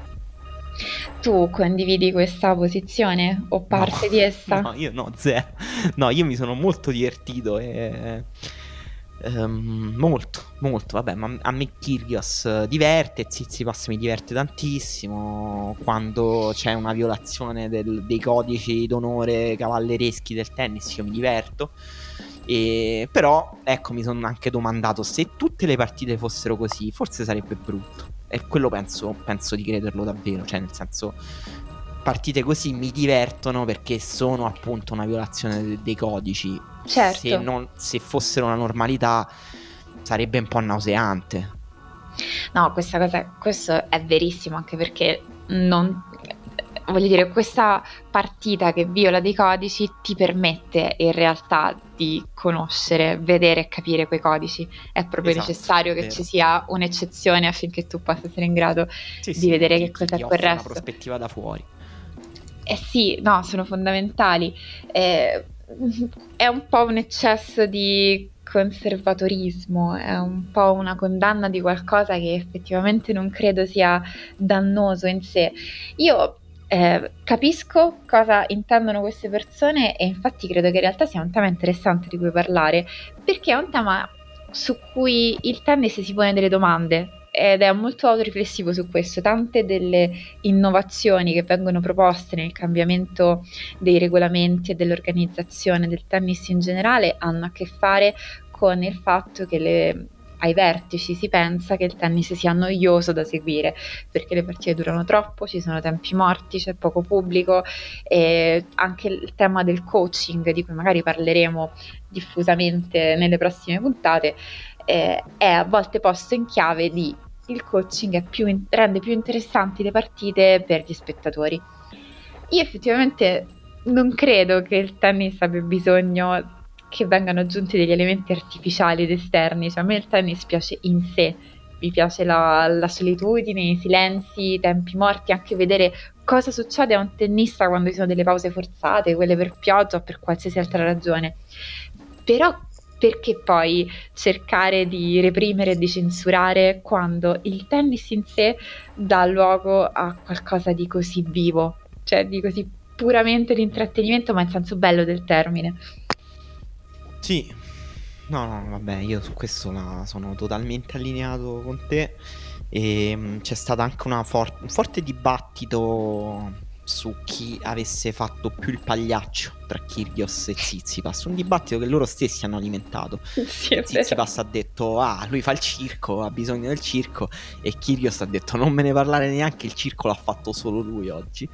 Tu condividi questa posizione o parte no, di essa? No, io no, zero. No, io mi sono molto divertito e... Um, molto, molto, vabbè, ma a me Kyrgios diverte, Zizipas mi diverte tantissimo, quando c'è una violazione del, dei codici d'onore cavallereschi del tennis io mi diverto, e, però ecco mi sono anche domandato se tutte le partite fossero così forse sarebbe brutto. E quello penso, penso di crederlo davvero, cioè nel senso partite così mi divertono perché sono appunto una violazione de- dei codici. Certo. Se, non, se fossero una normalità sarebbe un po' nauseante. No, questa cosa, questo è verissimo anche perché non, voglio dire, questa partita che viola dei codici ti permette in realtà di conoscere, vedere e capire quei codici. È proprio esatto, necessario che vero. ci sia un'eccezione affinché tu possa essere in grado sì, di sì, vedere che cosa è quel resto. una prospettiva da fuori. Eh sì, no, sono fondamentali. Eh, è un po' un eccesso di conservatorismo, è un po' una condanna di qualcosa che effettivamente non credo sia dannoso in sé. Io eh, capisco cosa intendono queste persone e infatti credo che in realtà sia un tema interessante di cui parlare, perché è un tema su cui il tennis si pone delle domande ed è molto autoriflessivo su questo. Tante delle innovazioni che vengono proposte nel cambiamento dei regolamenti e dell'organizzazione del tennis in generale hanno a che fare con il fatto che le ai vertici si pensa che il tennis sia noioso da seguire perché le partite durano troppo, ci sono tempi morti, c'è poco pubblico e anche il tema del coaching di cui magari parleremo diffusamente nelle prossime puntate eh, è a volte posto in chiave di il coaching più in- rende più interessanti le partite per gli spettatori. Io effettivamente non credo che il tennis abbia bisogno che vengano aggiunti degli elementi artificiali ed esterni. Cioè, a me il tennis piace in sé, mi piace la, la, solitudine, i silenzi, i tempi morti, anche vedere cosa succede a un tennista quando ci sono delle pause forzate, quelle per pioggia o per qualsiasi altra ragione. Però perché poi cercare di reprimere e di censurare quando il tennis in sé dà luogo a qualcosa di così vivo, cioè di così puramente di intrattenimento, ma in senso bello del termine. Sì, no, no, vabbè, io su questo la, sono totalmente allineato con te. E mm, c'è stato anche for- un forte dibattito su chi avesse fatto più il pagliaccio tra Kyrgios e Tsitsipas, un dibattito che loro stessi hanno alimentato. Sì, Tsitsipas ha detto "Ah, lui fa il circo, ha bisogno del circo" e Kyrgios ha detto "Non me ne parlare neanche, il circo l'ha fatto solo lui oggi".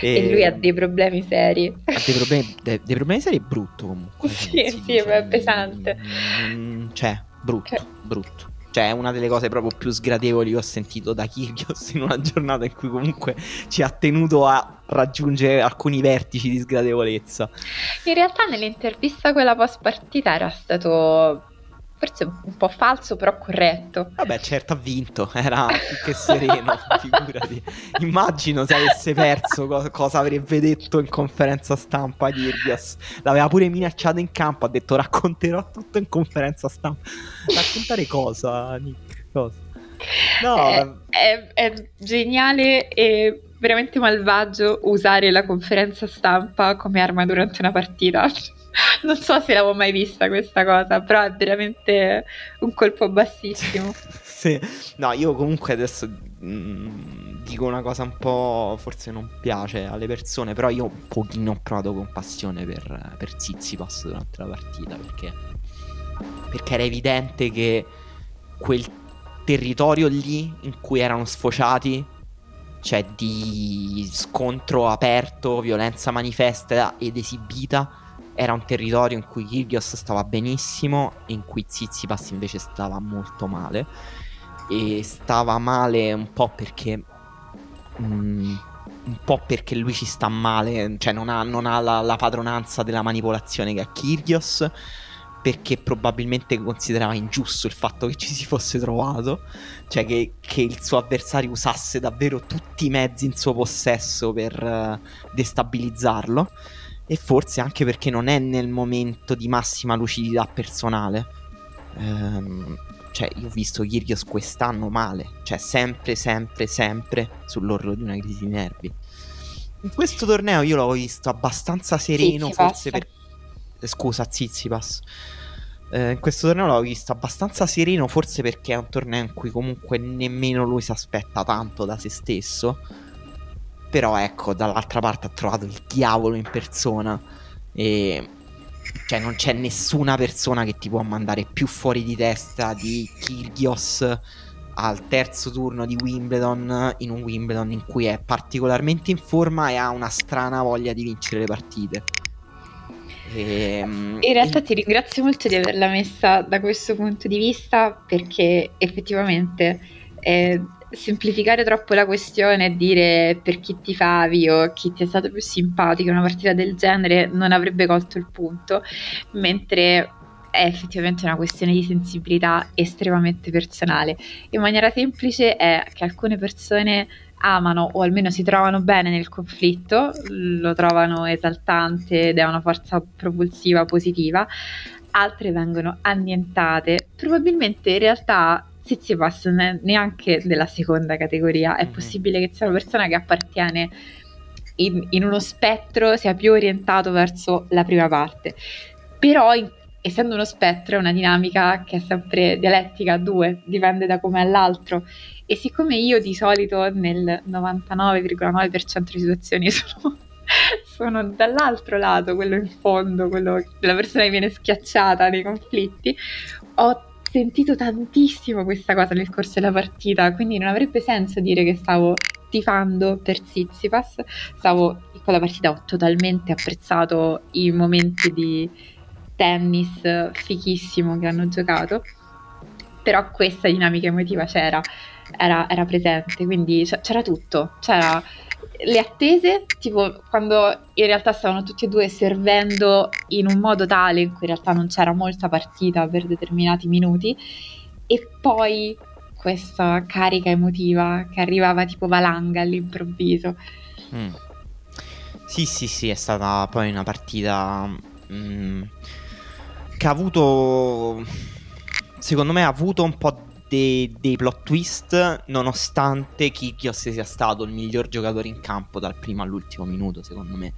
E, e lui ha dei problemi seri. Ha dei problemi, dei, dei problemi seri brutto comunque. Sì, sì, è pesante. Mm, cioè, brutto, cioè. brutto. Cioè, è una delle cose proprio più sgradevoli che ho sentito da Kyrgios in una giornata in cui comunque ci ha tenuto a raggiungere alcuni vertici di sgradevolezza. In realtà nell'intervista quella post partita era stato forse un po' falso, però corretto. Vabbè, certo, ha vinto, era più che sereno, figurati. Immagino se avesse perso co- cosa avrebbe detto in conferenza stampa Kyrgios. L'aveva pure minacciato in campo, ha detto racconterò tutto in conferenza stampa. Raccontare cosa, Nick? Cosa? No, è, è, è geniale e veramente malvagio usare la conferenza stampa come arma durante una partita. non so se l'avevo mai vista questa cosa, però è veramente un colpo bassissimo. sì, no, io comunque adesso mh, mm, dico una cosa un po' forse non piace alle persone, però io un pochino ho provato compassione per, per Zizipas durante la partita perché, perché era evidente che quel territorio lì in cui erano sfociati cioè di scontro aperto, violenza manifesta ed esibita, era un territorio in cui Kyrgios stava benissimo e in cui Tsitsipas invece stava molto male. E stava male un po' perché mm, un po' perché lui ci sta male cioè non ha, non ha la, la, padronanza della manipolazione che ha Kyrgios perché probabilmente considerava ingiusto il fatto che ci si fosse trovato cioè che, che il suo avversario usasse davvero tutti i mezzi in suo possesso per uh, destabilizzarlo e forse anche perché non è nel momento di massima lucidità personale. Ehm, cioè, io ho visto Kyrgios quest'anno male, cioè sempre, sempre, sempre sull'orlo di una crisi di nervi. In questo torneo io l'ho visto abbastanza sereno, Zizipas. forse per... Eh, scusa, Zizipas. Eh, in questo torneo l'ho visto abbastanza sereno, forse perché è un torneo in cui comunque nemmeno lui si aspetta tanto da se stesso però ecco, dall'altra parte ha trovato il diavolo in persona. E cioè non c'è nessuna persona che ti può mandare più fuori di testa di Kyrgios al terzo turno di Wimbledon in un Wimbledon in cui è particolarmente in forma e ha una strana voglia di vincere le partite. E, ehm, in realtà e... ti ringrazio molto di averla messa da questo punto di vista perché effettivamente eh, semplificare troppo la questione e dire per chi ti favi o chi ti è stato più simpatico una partita del genere non avrebbe colto il punto, mentre è effettivamente una questione di sensibilità estremamente personale. In maniera semplice è che alcune persone amano o almeno si trovano bene nel conflitto, lo trovano esaltante ed è una forza propulsiva positiva, altre vengono annientate, probabilmente in realtà Tsitsipas non è neanche della seconda categoria, è mm-hmm. possibile che sia una persona che appartiene in, in uno spettro sia più orientato verso la prima parte. Però in, essendo uno spettro è una dinamica che è sempre dialettica a due, dipende da come è l'altro. E siccome io di solito nel 99,9% delle situazioni sono, sono dall'altro lato, quello in fondo, quello della persona che viene schiacciata nei conflitti, ho sentito tantissimo questa cosa nel corso della partita, quindi non avrebbe senso dire che stavo tifando per Tsitsipas, stavo in quella partita ho totalmente apprezzato i momenti di tennis fichissimo che hanno giocato, però questa dinamica emotiva c'era, era, era presente, quindi c'era tutto, c'era le attese, tipo quando in realtà stavano tutti e due servendo in un modo tale in cui in realtà non c'era molta partita per determinati minuti, e poi questa carica emotiva che arrivava tipo valanga all'improvviso. Mm. Sì, sì, sì, è stata poi una partita mm, che ha avuto, secondo me, ha avuto un po' dei, dei plot twist, nonostante Kyrgios sia stato il miglior giocatore in campo dal primo all'ultimo minuto, secondo me.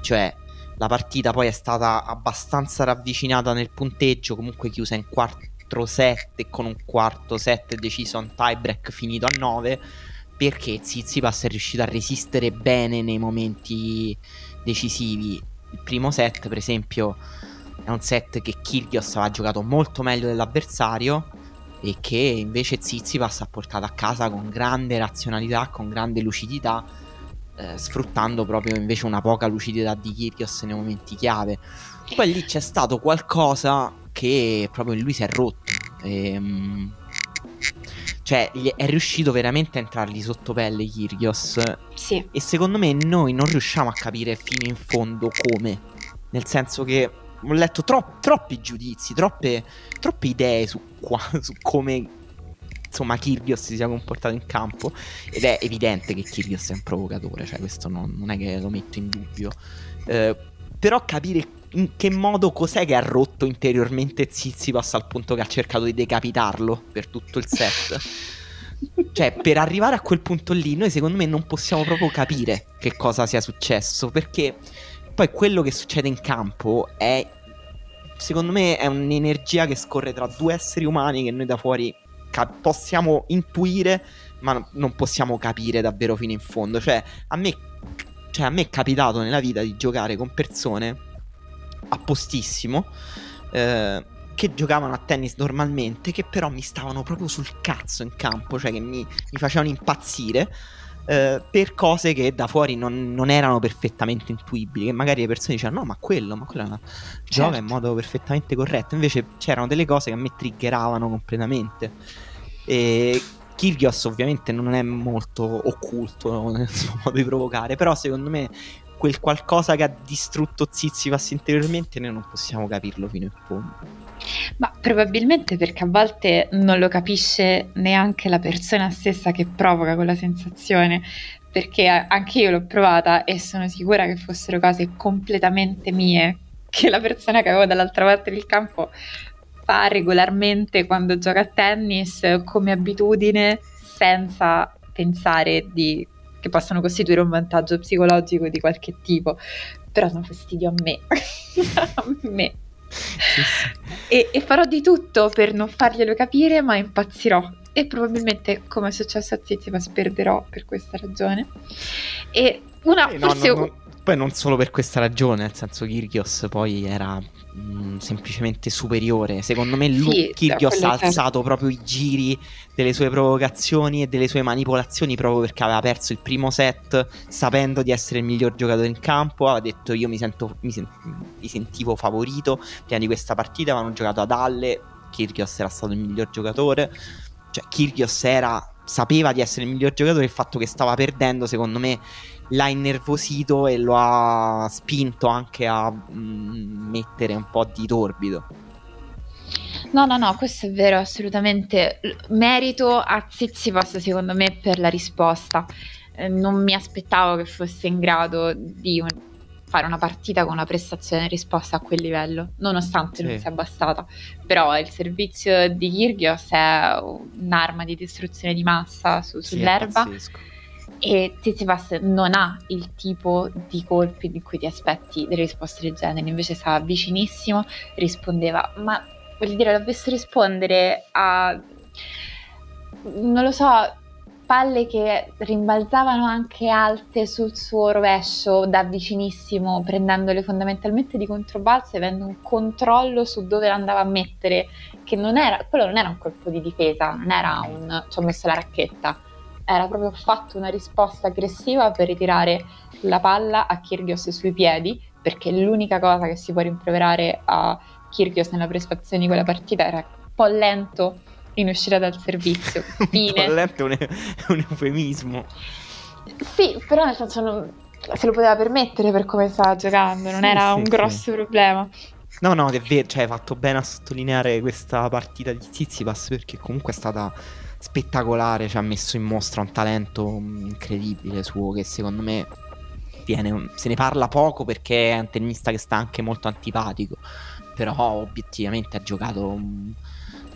Cioè, la partita poi è stata abbastanza ravvicinata nel punteggio, comunque chiusa in 4-7 con un quarto set deciso a un tiebreak finito a 9 perché Zizipas è riuscito a resistere bene nei momenti decisivi. Il primo set, per esempio, è un set che Kyrgios aveva giocato molto meglio dell'avversario e che invece Zizipas ha portato a casa con grande razionalità, con grande lucidità, eh, sfruttando proprio invece una poca lucidità di Kyrgios nei momenti chiave. Poi lì c'è stato qualcosa che proprio in lui si è rotto. E, um, cioè, è riuscito veramente a entrargli sotto pelle Kyrgios. Sì. E secondo me noi non riusciamo a capire fino in fondo come. Nel senso che ho letto tro- troppi giudizi, troppe, troppe idee su, qua, su come insomma Kyrgios si sia comportato in campo ed è evidente che Kyrgios è un provocatore, cioè questo non, non è che lo metto in dubbio. Eh, però capire in che modo cos'è che ha rotto interiormente Zizipas al punto che ha cercato di decapitarlo per tutto il set. cioè, per arrivare a quel punto lì, noi secondo me non possiamo proprio capire che cosa sia successo perché poi quello che succede in campo è, secondo me, è un'energia che scorre tra due esseri umani che noi da fuori cap- possiamo intuire, ma non possiamo capire davvero fino in fondo. Cioè, a me, cioè, a me è capitato nella vita di giocare con persone appostissimo. Eh, che giocavano a tennis normalmente, che però mi stavano proprio sul cazzo in campo, cioè che mi, mi facevano impazzire. Eh, per cose che da fuori non, non, erano perfettamente intuibili. Che magari le persone dicevano: No, ma quello, ma quello certo. gioca in modo perfettamente corretto. Invece c'erano delle cose che a me triggeravano completamente. E Kyrgios, ovviamente, non è molto occulto nel suo modo di provocare. Però, secondo me, quel qualcosa che ha distrutto Zizipas interiormente, noi non possiamo capirlo fino in fondo. Ma probabilmente perché a volte non lo capisce neanche la persona stessa che provoca quella sensazione, perché anche io l'ho provata e sono sicura che fossero cose completamente mie, che la persona che avevo dall'altra parte del campo fa regolarmente quando gioca a tennis come abitudine senza pensare di, che possano costituire un vantaggio psicologico di qualche tipo, però danno fastidio a me, a me. E, e, farò di tutto per non farglielo capire, ma impazzirò. E probabilmente, come è successo a Zizipas, perderò per questa ragione. E una eh, forse... No, no, no, poi non solo per questa ragione, nel senso Kirgios poi era mh, mm, semplicemente superiore. Secondo me lui, sì, Kyrgios ha alzato proprio i giri delle sue provocazioni e delle sue manipolazioni proprio perché aveva perso il primo set sapendo di essere il miglior giocatore in campo. Aveva detto io mi, sento, mi, sen- mi sentivo favorito prima di questa partita, avevano giocato ad Halle, Kyrgios era stato il miglior giocatore. Cioè Kyrgios era, sapeva di essere il miglior giocatore, il fatto che stava perdendo secondo me l'ha innervosito e lo ha spinto anche a mm, mettere un po' di torbido. No, no, no, questo è vero, assolutamente. Merito a Zizipas, secondo me, per la risposta. Eh, non mi aspettavo che fosse in grado di un- fare una partita con una prestazione in risposta a quel livello, nonostante sì. non sia bastata. Però il servizio di Kyrgios è un'arma di distruzione di massa su- sull'erba. Sì, e Tsitsipas non ha il tipo di colpi di cui ti aspetti delle risposte del genere, invece stava vicinissimo, rispondeva, ma voglio dire, l'ho visto rispondere a, non lo so, palle che rimbalzavano anche alte sul suo rovescio da vicinissimo, prendendole fondamentalmente di controbalzo e avendo un controllo su dove andava a mettere, che non era, quello non era un colpo di difesa, non era un ci ho messo la racchetta, era proprio fatto una risposta aggressiva per ritirare la palla a Kyrgios sui piedi, perché l'unica cosa che si può rimproverare a Kyrgios nella prestazione di quella partita era un po' lento in uscita dal servizio. Fine. un po' lento è un, un eufemismo. Sì, però nel senso non, se lo poteva permettere per come stava giocando, non sì, era sì, un grosso sì. problema. No, no, è vero, cioè hai fatto bene a sottolineare questa partita di Zizipas perché comunque è stata spettacolare, ci ha messo in mostra un talento incredibile suo che secondo me viene, se ne parla poco perché è un tennista che sta anche molto antipatico, però obiettivamente ha giocato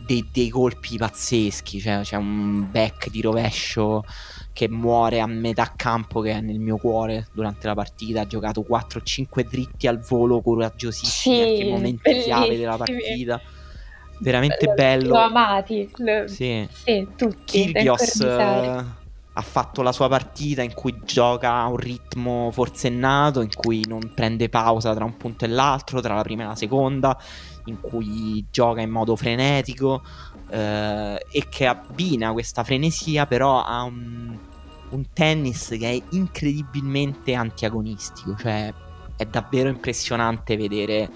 dei, dei colpi pazzeschi, cioè c'è un back di rovescio che muore a metà campo che è nel mio cuore durante la partita, ha giocato 4-5 dritti al volo coraggiosissimi sì, anche momenti chiave della partita veramente lo, bello. L'ho amati. Lo, sì. sì, tutti. Kyrgios uh, ha fatto la sua partita in cui gioca a un ritmo forsennato, in cui non prende pausa tra un punto e l'altro, tra la prima e la seconda, in cui gioca in modo frenetico uh, e che abbina questa frenesia però a un, un tennis che è incredibilmente antiagonistico, cioè è davvero impressionante vedere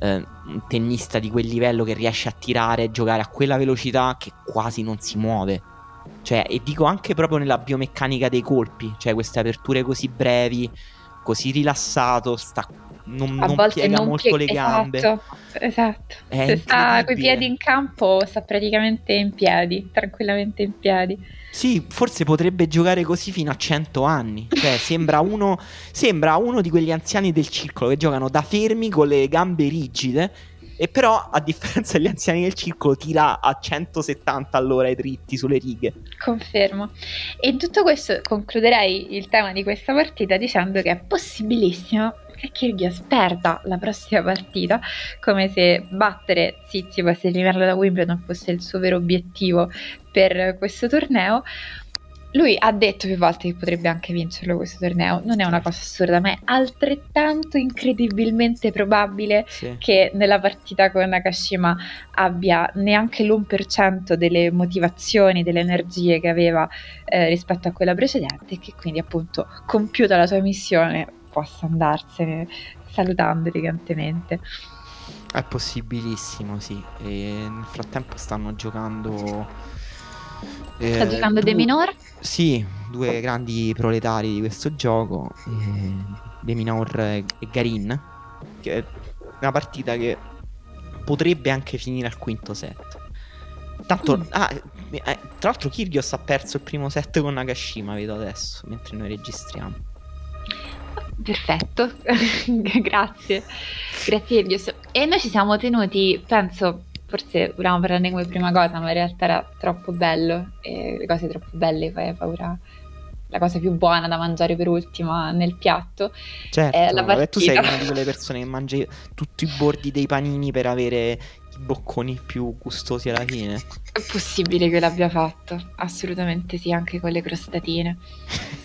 eh, un tennista di quel livello che riesce a tirare e giocare a quella velocità che quasi non si muove. Cioè, e dico anche proprio nella biomeccanica dei colpi, cioè queste aperture così brevi, così rilassato, sta, non, non piega non molto pie- le gambe. Esatto, esatto. Se sta coi piedi in campo, sta praticamente in piedi, tranquillamente in piedi. Sì, forse potrebbe giocare così fino a 100 anni. Cioè, sembra uno, sembra uno di quegli anziani del circolo che giocano da fermi con le gambe rigide. E però, a differenza degli anziani del circolo, tira a 170 all'ora i dritti sulle righe. Confermo. E tutto questo concluderei il tema di questa partita dicendo che è possibilissimo che Kyrgios perda la prossima partita, come se battere Tsitsipas e eliminarlo da Wimbledon fosse il suo vero obiettivo per questo torneo. Lui ha detto più volte che potrebbe anche vincerlo questo torneo, non è una cosa assurda, ma è altrettanto incredibilmente probabile sì. che nella partita con Nakashima abbia neanche l'1% delle motivazioni, delle energie che aveva eh, rispetto a quella precedente e che quindi appunto compiuta la sua missione possa andarsene salutando elegantemente. È possibilissimo, sì. E nel frattempo stanno giocando. Eh, Sta giocando De Minor? Sì, due grandi proletari di questo gioco, eh, De Minor e Garin, che è una partita che potrebbe anche finire al quinto set. Tanto, mm. ah, eh, tra l'altro, Kyrgios ha perso il primo set con Nakashima, vedo adesso, mentre noi registriamo. Perfetto, grazie, grazie Dios. E noi ci siamo tenuti, penso, forse volevamo parlarne come prima cosa, ma in realtà era troppo bello e le cose troppo belle fai paura. La cosa più buona da mangiare per ultima nel piatto certo, è la partita. tu sei una di quelle persone che mangi tutti i bordi dei panini per avere i bocconi più gustosi alla fine. È possibile che l'abbia fatto, assolutamente sì, anche con le crostatine.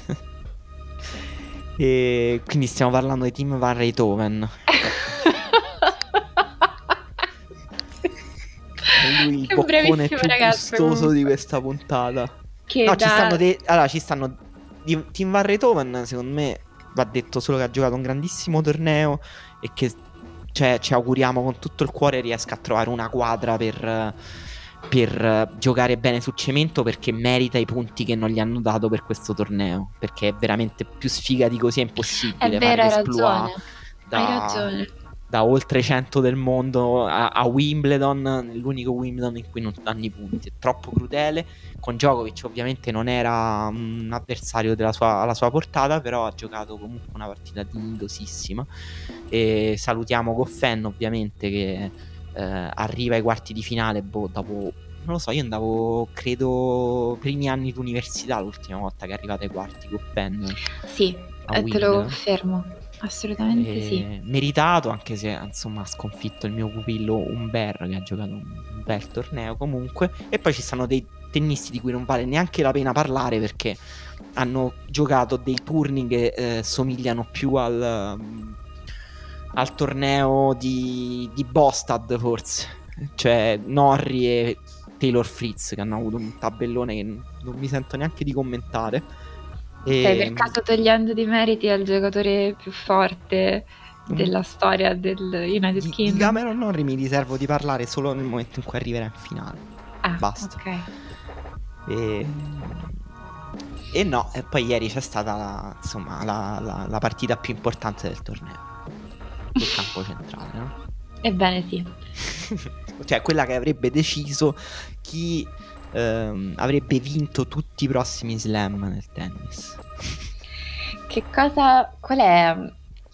E quindi stiamo parlando di Team Van Reytoven. Lui il boccone più ragazzo, gustoso di questa puntata. Che no, da... ci stanno de- allora, ci stanno di Team Van Reytoven, secondo me va detto solo che ha giocato un grandissimo torneo e che cioè, ci auguriamo con tutto il cuore riesca a trovare una quadra per per giocare bene sul cemento perché merita i punti che non gli hanno dato per questo torneo. Perché è veramente più sfiga di così è impossibile è vero, fare l'esploit da, hai ragione. Da oltre 100 del mondo a, a, Wimbledon, l'unico Wimbledon in cui non danno i punti. È troppo crudele. Con Djokovic ovviamente non era un avversario sua, alla sua portata, però ha giocato comunque una partita dignitosissima. E salutiamo Goffen ovviamente che eh, arriva ai quarti di finale boh, dopo non lo so, io andavo, credo, primi anni d'università l'ultima volta che è arrivata ai quarti con Penn. Sì, eh, te lo confermo. Assolutamente e sì. Meritato, anche se insomma ha sconfitto il mio pupillo Umber che ha giocato un bel torneo comunque. E poi ci stanno dei tennisti di cui non vale neanche la pena parlare perché hanno giocato dei turni che eh, somigliano più al, um, al torneo di, di Bostad forse. Cioè Norri e Taylor Fritz che hanno avuto un tabellone che non mi sento neanche di commentare. E... Stai per caso togliendo di meriti al giocatore più forte mm. della storia del United Kingdom? Di Cameron Norrie mi riservo di parlare solo nel momento in cui arriverà in finale. Ah, Basta. Ok. E... e no, e poi ieri c'è stata la, insomma, la, la, la partita più importante del torneo. Sul campo centrale, no? Ebbene sì. cioè quella che avrebbe deciso chi ehm, avrebbe vinto tutti i prossimi slam nel tennis. Che cosa, qual è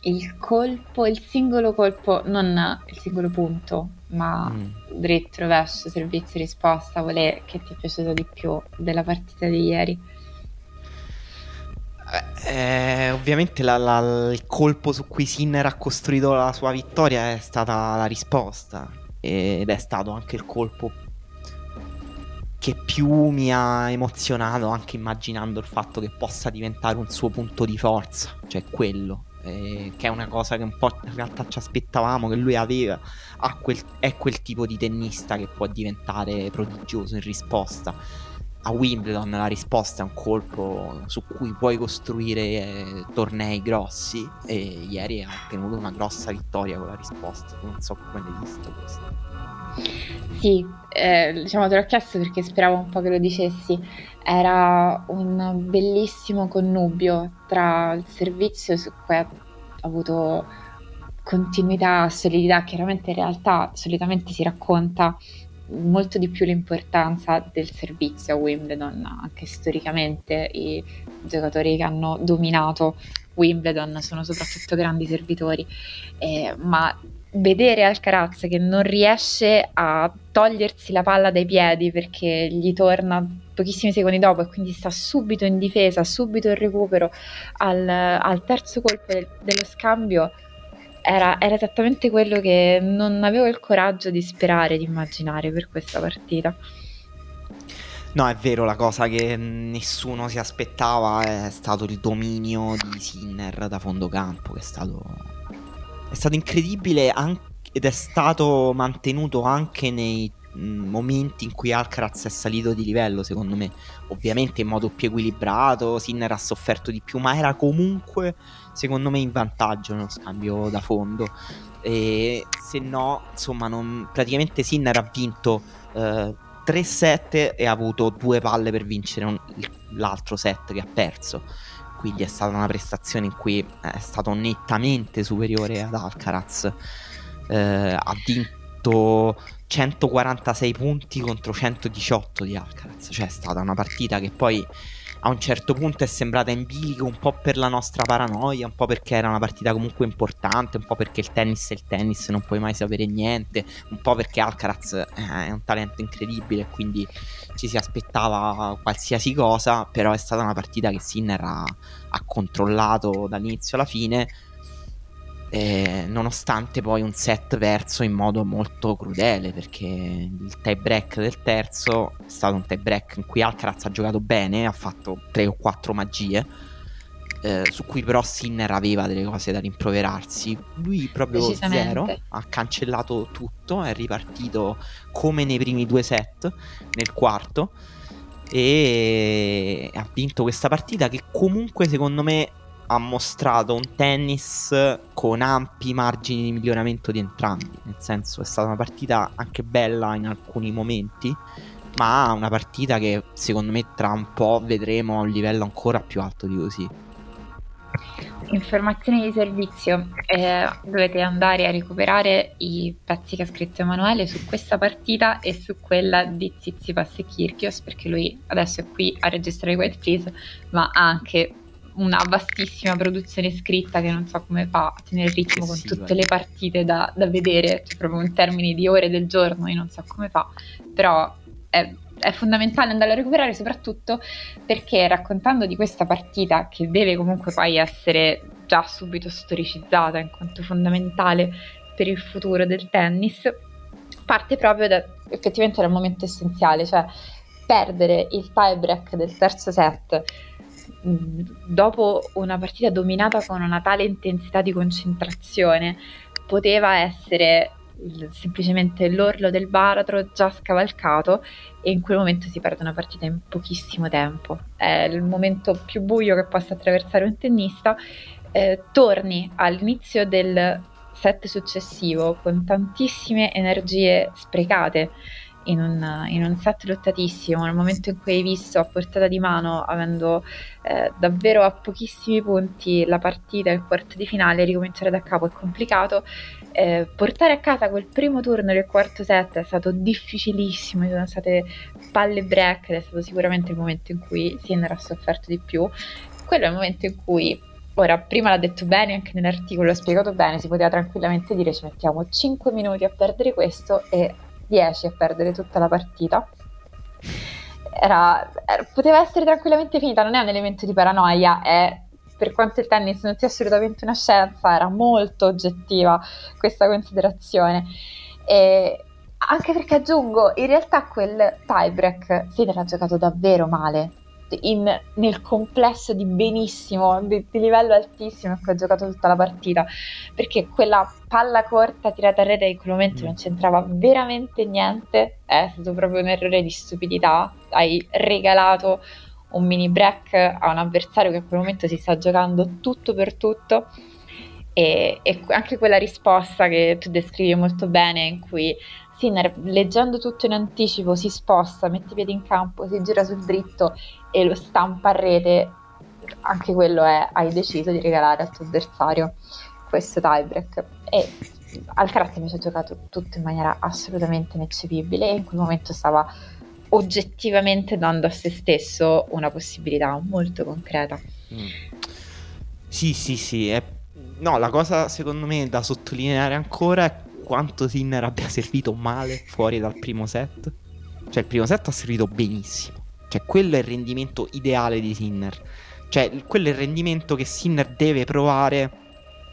il colpo, il singolo colpo, non il singolo punto, ma mm. dritto, rovescio, servizio, risposta, qual è che ti è piaciuto di più della partita di ieri? Eh, ovviamente la, la, il colpo su cui Sinner ha costruito la sua vittoria è stata la risposta ed è stato anche il colpo che più mi ha emozionato anche immaginando il fatto che possa diventare un suo punto di forza, cioè quello, eh, che è una cosa che un po' in realtà ci aspettavamo che lui aveva, quel, è quel tipo di tennista che può diventare prodigioso in risposta. A Wimbledon la risposta è un colpo su cui puoi costruire eh, tornei grossi e ieri ha ottenuto una grossa vittoria con la risposta, non so come l'hai visto questo. Sì, eh, diciamo te l'ho chiesto perché speravo un po' che lo dicessi. Era un bellissimo connubio tra il servizio su cui ha avuto continuità, solidità. Chiaramente in realtà solitamente si racconta molto di più l'importanza del servizio a Wimbledon, anche storicamente i giocatori che hanno dominato Wimbledon sono soprattutto grandi servitori, eh, ma vedere Alcaraz che non riesce a togliersi la palla dai piedi perché gli torna pochissimi secondi dopo e quindi sta subito in difesa, subito in recupero al, al terzo colpo del, dello scambio era, era, esattamente quello che non avevo il coraggio di sperare, di immaginare per questa partita. No, è vero, la cosa che nessuno si aspettava è stato il dominio di Sinner da fondo campo, che è stato è stato incredibile anche, ed è stato mantenuto anche nei momenti in cui Alcaraz è salito di livello, secondo me. Ovviamente in modo più equilibrato, Sinner ha sofferto di più, ma era comunque, secondo me, in vantaggio nello scambio da fondo. E se no, insomma, non, praticamente Sinner ha vinto eh, 3 set e ha avuto due palle per vincere un, l'altro set che ha perso quindi è stata una prestazione in cui è stato nettamente superiore ad Alcaraz. Eh, ha vinto 146 punti contro 118 di Alcaraz, cioè è stata una partita che poi a un certo punto è sembrata in bilico un po' per la nostra paranoia, un po' perché era una partita comunque importante, un po' perché il tennis è il tennis, non puoi mai sapere niente, un po' perché Alcaraz eh, è un talento incredibile quindi ci si aspettava qualsiasi cosa, però è stata una partita che Sinner ha, ha controllato dall'inizio alla fine eh, nonostante poi un set perso in modo molto crudele perché il tie break del terzo è stato un tie break in cui Alcaraz ha giocato bene, ha fatto 3 o 4 magie eh, su cui però Sinner aveva delle cose da rimproverarsi lui proprio zero ha cancellato tutto è ripartito come nei primi due set nel quarto e ha vinto questa partita che comunque secondo me ha mostrato un tennis con ampi margini di miglioramento di entrambi. Nel senso, è stata una partita anche bella in alcuni momenti, ma una partita che secondo me tra un po' vedremo a un livello ancora più alto di così. Informazioni di servizio, eh, dovete andare a recuperare i pezzi che ha scritto Emanuele su questa partita e su quella di Zizipas e Kirkios perché lui adesso è qui a registrare White Please ma ha anche una vastissima produzione scritta che non so come fa a tenere il ritmo con tutte le partite da, da vedere, cioè proprio in termini di ore del giorno, io non so come fa, però è, è fondamentale andarlo a recuperare soprattutto perché raccontando di questa partita che deve comunque poi essere già subito storicizzata in quanto fondamentale per il futuro del tennis, parte proprio da effettivamente dal momento essenziale, cioè perdere il tie break del terzo set dopo una partita dominata con una tale intensità di concentrazione poteva essere semplicemente l'orlo del baratro già scavalcato e in quel momento si perde una partita in pochissimo tempo. È il momento più buio che possa attraversare un tennista. Eh, torni all'inizio del set successivo con tantissime energie sprecate in un, in un, set lottatissimo, nel momento in cui hai visto a portata di mano, avendo eh, davvero a pochissimi punti la partita, il quarto di finale, ricominciare da capo è complicato. Eh, portare a casa quel primo turno del quarto set è stato difficilissimo, ci sono state palle break ed è stato sicuramente il momento in cui Sinner ha sofferto di più. Quello è il momento in cui Ora, prima l'ha detto bene, anche nell'articolo l'ha spiegato bene, si poteva tranquillamente dire ci mettiamo 5 minuti a perdere questo e 10 a perdere tutta la partita. Era, era, poteva essere tranquillamente finita, non è un elemento di paranoia, è per quanto il tennis non sia assolutamente una scienza, era molto oggettiva questa considerazione. E anche perché aggiungo, in realtà quel tiebreak Federer ha giocato davvero male, in, nel complesso di benissimo, di, di, livello altissimo che ha giocato tutta la partita, perché quella palla corta tirata a rete in quel momento mm. non c'entrava veramente niente, è stato proprio un errore di stupidità, hai regalato un mini break a un avversario che in quel momento si sta giocando tutto per tutto. E, e anche quella risposta che tu descrivi molto bene, in cui Sinner, leggendo tutto in anticipo, si sposta, mette i piedi in campo, si gira sul dritto e lo stampa a rete, anche quello è, hai deciso di regalare al tuo avversario questo tiebreak. E Alcaraz invece ha giocato tutto in maniera assolutamente ineccepibile e in quel momento stava oggettivamente dando a se stesso una possibilità molto concreta. Mm. Sì, sì, sì. È... No, la cosa secondo me da sottolineare ancora è quanto Sinner abbia servito male fuori dal primo set. Cioè, il primo set ha servito benissimo. Cioè, quello è il rendimento ideale di Sinner. Cioè, quello è il rendimento che Sinner deve provare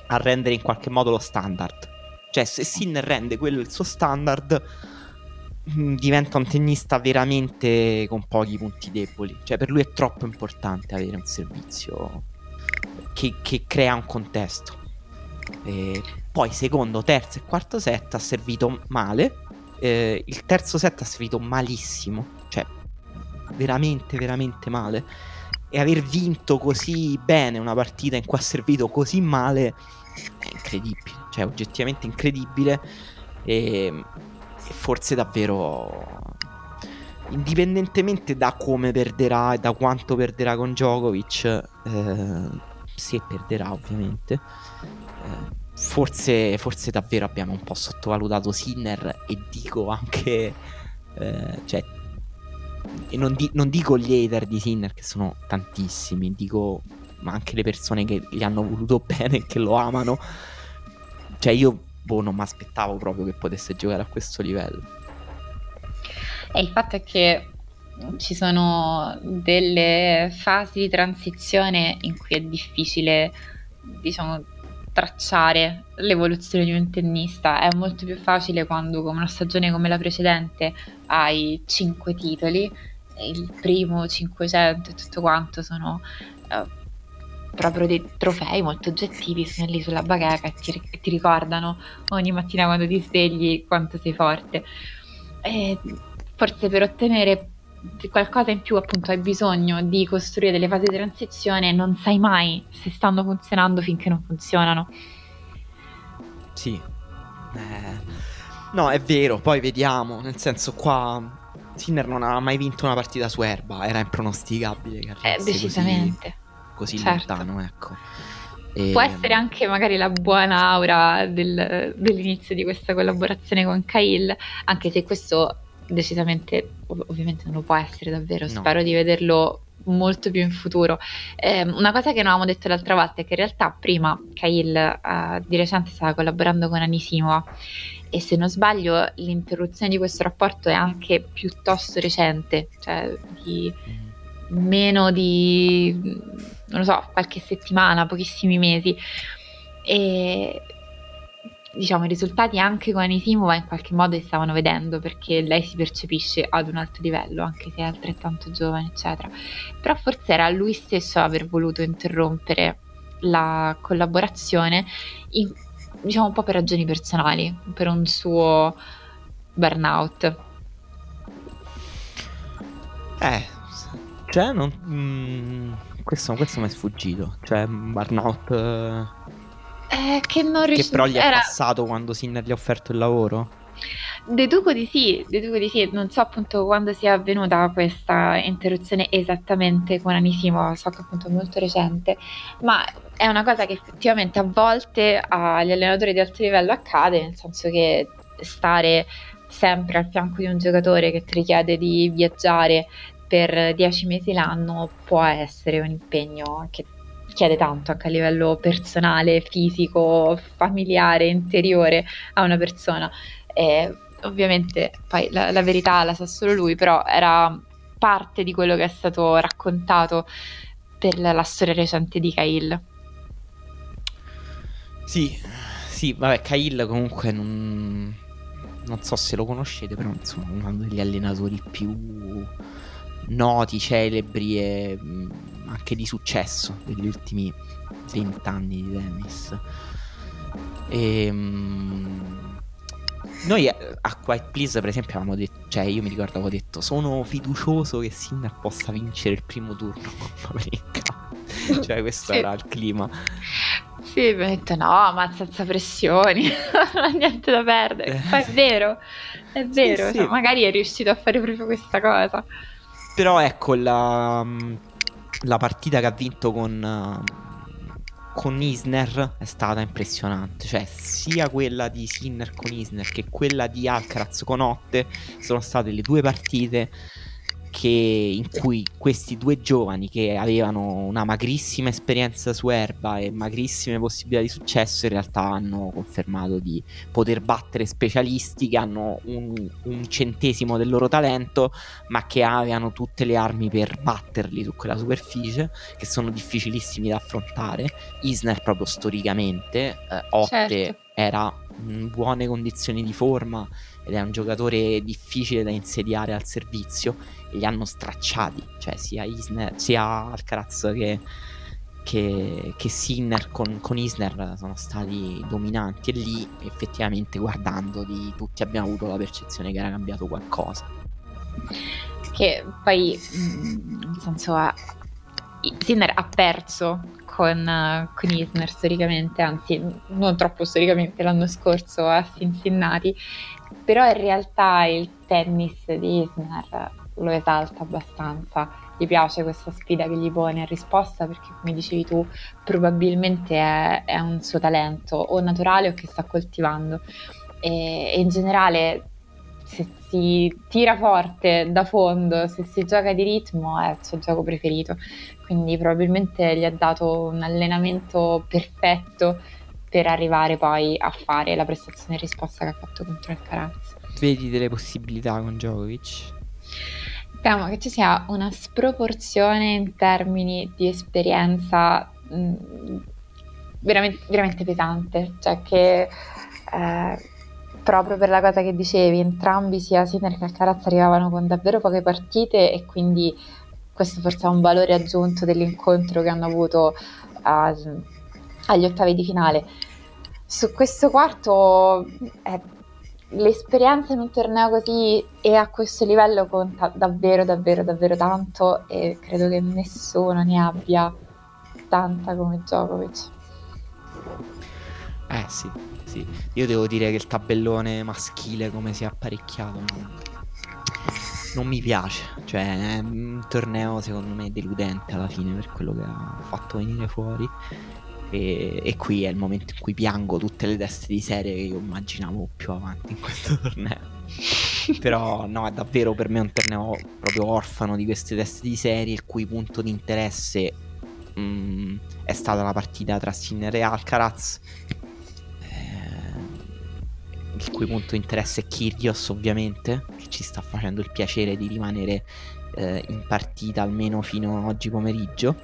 a rendere in qualche modo lo standard. Cioè, se Sinner rende quello il suo standard, diventa un tennista veramente con pochi punti deboli. Cioè, per lui è troppo importante avere un servizio che, che crea un contesto. E poi, secondo, terzo e quarto set ha servito male. Eh, il terzo set ha servito malissimo. Cioè, veramente, veramente male. E aver vinto così bene una partita in cui ha servito così male è incredibile. Cioè, oggettivamente incredibile. E forse davvero indipendentemente da come perderà e da quanto perderà con Djokovic, eh, se perderà ovviamente, eh, forse, forse, davvero abbiamo un po' sottovalutato Sinner e dico anche, eh, cioè, e non, di- non, dico gli hater di Sinner che sono tantissimi, dico ma anche le persone che gli hanno voluto bene e che lo amano. Cioè io boh, non mi aspettavo proprio che potesse giocare a questo livello. E il fatto è che ci sono delle fasi di transizione in cui è difficile, diciamo, tracciare l'evoluzione di un tennista. È molto più facile quando, come una stagione come la precedente, hai 5 titoli, il primo 500 e tutto quanto sono uh, proprio dei trofei molto oggettivi, sono lì sulla bacheca e ti, e ti ricordano ogni mattina quando ti svegli quanto sei forte. E forse per ottenere qualcosa in più appunto hai bisogno di costruire delle fasi di transizione non sai mai se stanno funzionando finché non funzionano. Sì. Eh, no è vero poi vediamo nel senso qua Sinner non ha mai vinto una partita su erba era impronosticabile che eh, decisamente così, così certo. lontano ecco e... Può essere anche magari la buona aura del, dell'inizio di questa collaborazione con Kyle, anche se questo decisamente ov- ovviamente non lo può essere davvero, no. spero di vederlo molto più in futuro. Eh, una cosa che non avevamo detto l'altra volta è che in realtà prima Kyle uh, di recente stava collaborando con Anisimova e se non sbaglio l'interruzione di questo rapporto è anche piuttosto recente, cioè di meno di, non lo so, qualche settimana, pochissimi mesi. E diciamo i risultati anche con Anisimova in qualche modo si stavano vedendo perché lei si percepisce ad un alto livello anche se è altrettanto giovane eccetera però forse era lui stesso aver voluto interrompere la collaborazione in, diciamo un po' per ragioni personali per un suo burnout eh cioè non mm, questo, questo mi è sfuggito cioè burnout eh eh, che non riusciva. Che però gli è Era... passato quando Sinner gli ha offerto il lavoro? Deduco di sì, deduco di sì, non so appunto quando sia avvenuta questa interruzione esattamente con Anisimo, so che appunto è molto recente, ma è una cosa che effettivamente a volte agli allenatori di alto livello accade, nel senso che stare sempre al fianco di un giocatore che ti richiede di viaggiare per dieci mesi l'anno può essere un impegno che chiede tanto anche a livello personale, fisico, familiare, interiore a una persona. E ovviamente poi la, la verità la sa solo lui, però era parte di quello che è stato raccontato per la, la storia recente di Kail. Sì, sì, vabbè, Kail comunque non, non so se lo conoscete, però insomma uno degli allenatori più noti, celebri e anche di successo degli ultimi vent'anni di tennis. E, um, noi a Quiet Please, per esempio, avevamo detto, cioè io mi ricordo avevo detto, sono fiducioso che Sinner possa vincere il primo turno con Paverenka. cioè questo sì. era il clima. Sì, mi ha detto no, ma senza pressioni, non ha niente da perdere. Ma è vero, è vero, sì, cioè, sì. magari è riuscito a fare proprio questa cosa. Però ecco, la, la partita che ha vinto con, con Isner è stata impressionante. Cioè, sia quella di Sinner con Isner che quella di Alcaraz con Otte sono state le due partite che, in cui questi due giovani che avevano una magrissima esperienza su erba e magrissime possibilità di successo in realtà hanno confermato di poter battere specialisti che hanno un, un centesimo del loro talento ma che avevano tutte le armi per batterli su quella superficie che sono difficilissimi da affrontare Isner proprio storicamente eh, Otte certo. era in buone condizioni di forma ed è un giocatore difficile da insediare al servizio e li hanno stracciati, cioè sia, Isner, sia Alcaraz che, che, che Sinner con, con, Isner sono stati dominanti e lì effettivamente guardando di tutti abbiamo avuto la percezione che era cambiato qualcosa. Che poi, mm, nel senso, ha, Sinner ha perso con, con Isner storicamente, anzi non troppo storicamente l'anno scorso a Cincinnati, però in realtà il tennis di Isner lo esalta abbastanza, gli piace questa sfida che gli pone in risposta perché come dicevi tu probabilmente è, è un suo talento o naturale o che sta coltivando. E, e in generale se si tira forte da fondo, se si gioca di ritmo è il suo gioco preferito, quindi probabilmente gli ha dato un allenamento perfetto per arrivare poi a fare la prestazione in risposta che ha fatto contro il Caraz. Vedi delle possibilità con Djokovic? Temo che ci sia una sproporzione in termini di esperienza mh, mm, veramente, veramente, pesante, cioè che eh, proprio per la cosa che dicevi, entrambi sia Sinner che Alcaraz arrivavano con davvero poche partite e quindi questo forse ha un valore aggiunto dell'incontro che hanno avuto uh, agli ottavi di finale. Su questo quarto eh, l'esperienza in un torneo così e a questo livello conta davvero, davvero, davvero tanto e credo che nessuno ne abbia tanta come Djokovic. Eh sì, sì. Io devo dire che il tabellone maschile come si è apparecchiato non, mi piace. Cioè, è un torneo secondo me deludente alla fine per quello che ha fatto venire fuori. E, e, qui è il momento in cui piango tutte le teste di serie che io immaginavo più avanti in questo torneo. Però no, è davvero per me un torneo proprio orfano di queste teste di serie, il cui punto di interesse mh, mm, è stata la partita tra Sinner e Alcaraz. Eh, il cui punto di interesse è Kyrgios ovviamente, che ci sta facendo il piacere di rimanere eh, in partita almeno fino a oggi pomeriggio.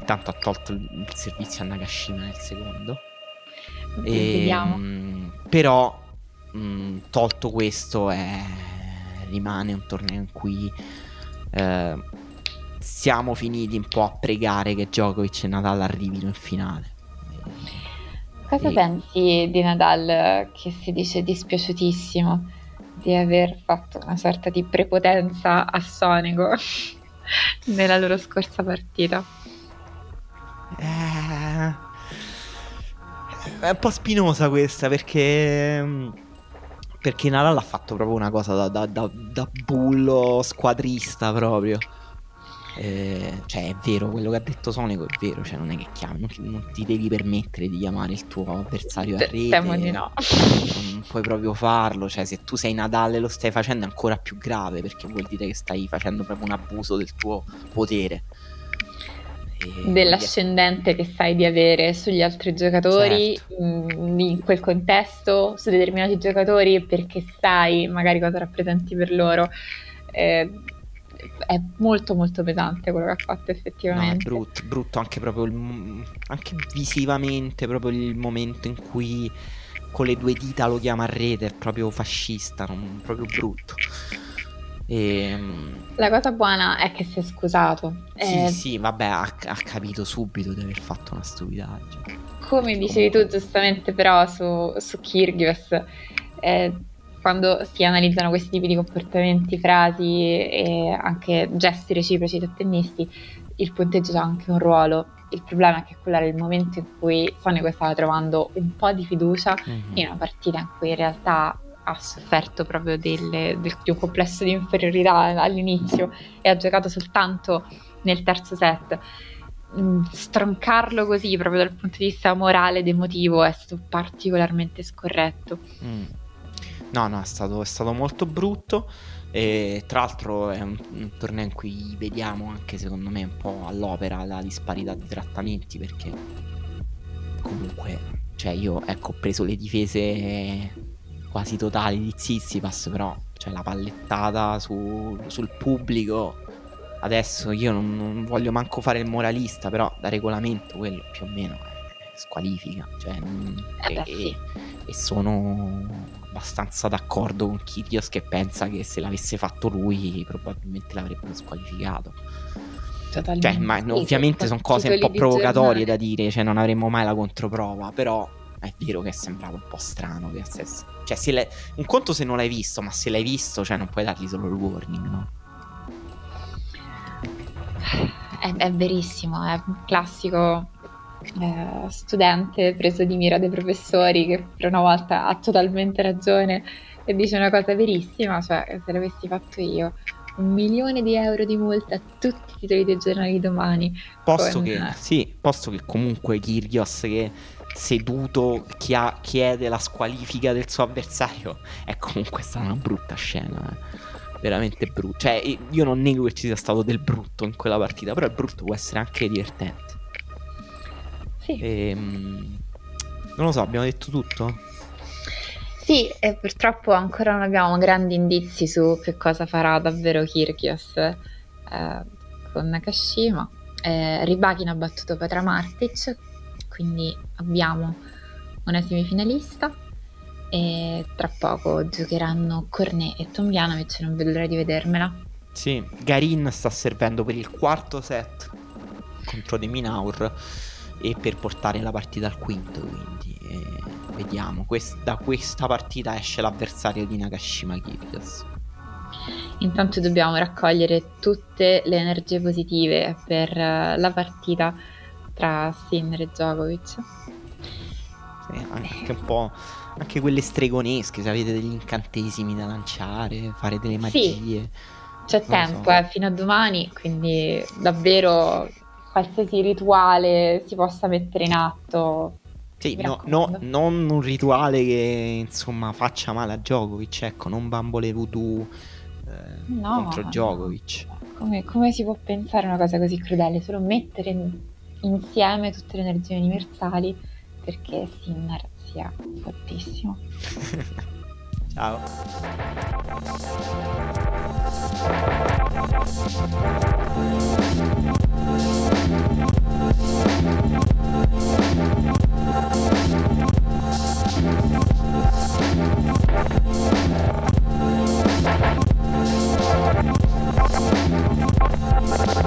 Intanto ha tolto il servizio a Nakashima nel secondo. E, vediamo. Mh, però, mh, mm, tolto questo, è... rimane un torneo in cui eh, siamo finiti un po' a pregare che Djokovic e Nadal arrivino in finale. Cosa e... pensi di Nadal che si dice dispiaciutissimo di aver fatto una sorta di prepotenza a Sonico nella loro scorsa partita? Eh, è un po' spinosa questa perché perché Nadal ha fatto proprio una cosa da, da, da, da bullo squadrista proprio. Eh, cioè è vero quello che ha detto Sonico è vero cioè non è che chiami non, non ti devi permettere di chiamare il tuo avversario a rete. temo di no. Non puoi proprio farlo cioè se tu sei Nadal e lo stai facendo è ancora più grave perché vuol dire che stai facendo proprio un abuso del tuo potere dell'ascendente che sai di avere sugli altri giocatori certo. Mm, in quel contesto su determinati giocatori perché sai magari cosa rappresenti per loro eh, è molto molto pesante quello che ha fatto effettivamente. No, è brutto, brutto anche proprio il, anche visivamente, proprio il momento in cui con le due dita lo chiama a rete, è proprio fascista, non, proprio brutto. E... Ehm, La cosa buona è che si è scusato. Sì, eh... sì, vabbè, ha, ha, capito subito di aver fatto una stupidaggine. Come dicevi tu giustamente però su, su Kyrgios, eh, quando si analizzano questi tipi di comportamenti, frasi e anche gesti reciproci tra tennisti, il punteggio ha anche un ruolo. Il problema è che quello era il momento in cui Sonico stava trovando un po' di fiducia mm-hmm. in una partita in cui in realtà ha sofferto proprio delle, del, di un complesso di inferiorità all'inizio e ha giocato soltanto nel terzo set. Mm, stroncarlo così proprio dal punto di vista morale ed emotivo è stato particolarmente scorretto. Mm. No, no, è stato, è stato, molto brutto. E tra l'altro è un, un, torneo in cui vediamo anche secondo me un po' all'opera la disparità di trattamenti perché comunque, cioè io ecco ho preso le difese quasi totali di Zizipas, però cioè la pallettata su, sul pubblico. Adesso io non, non, voglio manco fare il moralista, però da regolamento quello più o meno è squalifica. Cioè, eh beh, e, sì. e, sono abbastanza d'accordo con Kyrgios che pensa che se l'avesse fatto lui probabilmente l'avrebbero squalificato. Totalmente. Cioè, ma, ovviamente sono cose un po' provocatorie da dire, cioè non avremmo mai la controprova, però è vero che sembrava un po' strano. Che se, cioè, se le, un conto se non l'hai visto, ma se l'hai visto, cioè, non puoi dargli solo il warning, no? È, è verissimo, è un classico eh, studente preso di mira dai professori che per una volta ha totalmente ragione e dice una cosa verissima, cioè se l'avessi fatto io un milione di euro di multa a tutti i titoli dei giornali di domani. Posto con... che, sì, posto che comunque Kyrgios che seduto chi ha, chiede la squalifica del suo avversario è comunque stata una brutta scena eh. veramente brutta cioè io non nego che ci sia stato del brutto in quella partita però il brutto può essere anche divertente sì e, ehm, non lo so abbiamo detto tutto? Sì, e purtroppo ancora non abbiamo grandi indizi su che cosa farà davvero Kyrgios eh, con Nakashima. Eh, Rybakina ha battuto Petra Martic, quindi abbiamo una semifinalista e tra poco giocheranno Cornet e Tomljanovic, non vedo l'ora di vedermela. Sì, Garin sta servendo per il quarto set contro De Minaur e per portare la partita al quinto, quindi eh, vediamo, Quest- da questa partita esce l'avversario di Nakashima Kyrgios. Intanto dobbiamo raccogliere tutte le energie positive per uh, la partita tra Sinner e Djokovic. Sì, anche un po' anche quelle stregonesche, se avete degli incantesimi da lanciare, fare delle magie. Sì, c'è tempo, so. eh, fino a domani, quindi davvero qualsiasi rituale si possa mettere in atto. Sì, no, no, non un rituale che insomma faccia male a Djokovic, ecco, non bambole voodoo eh, no, contro Djokovic. Come, come, si può pensare una cosa così crudele? Solo mettere insieme tutte le energie universali perché si sia fortissimo. Ciao. Thank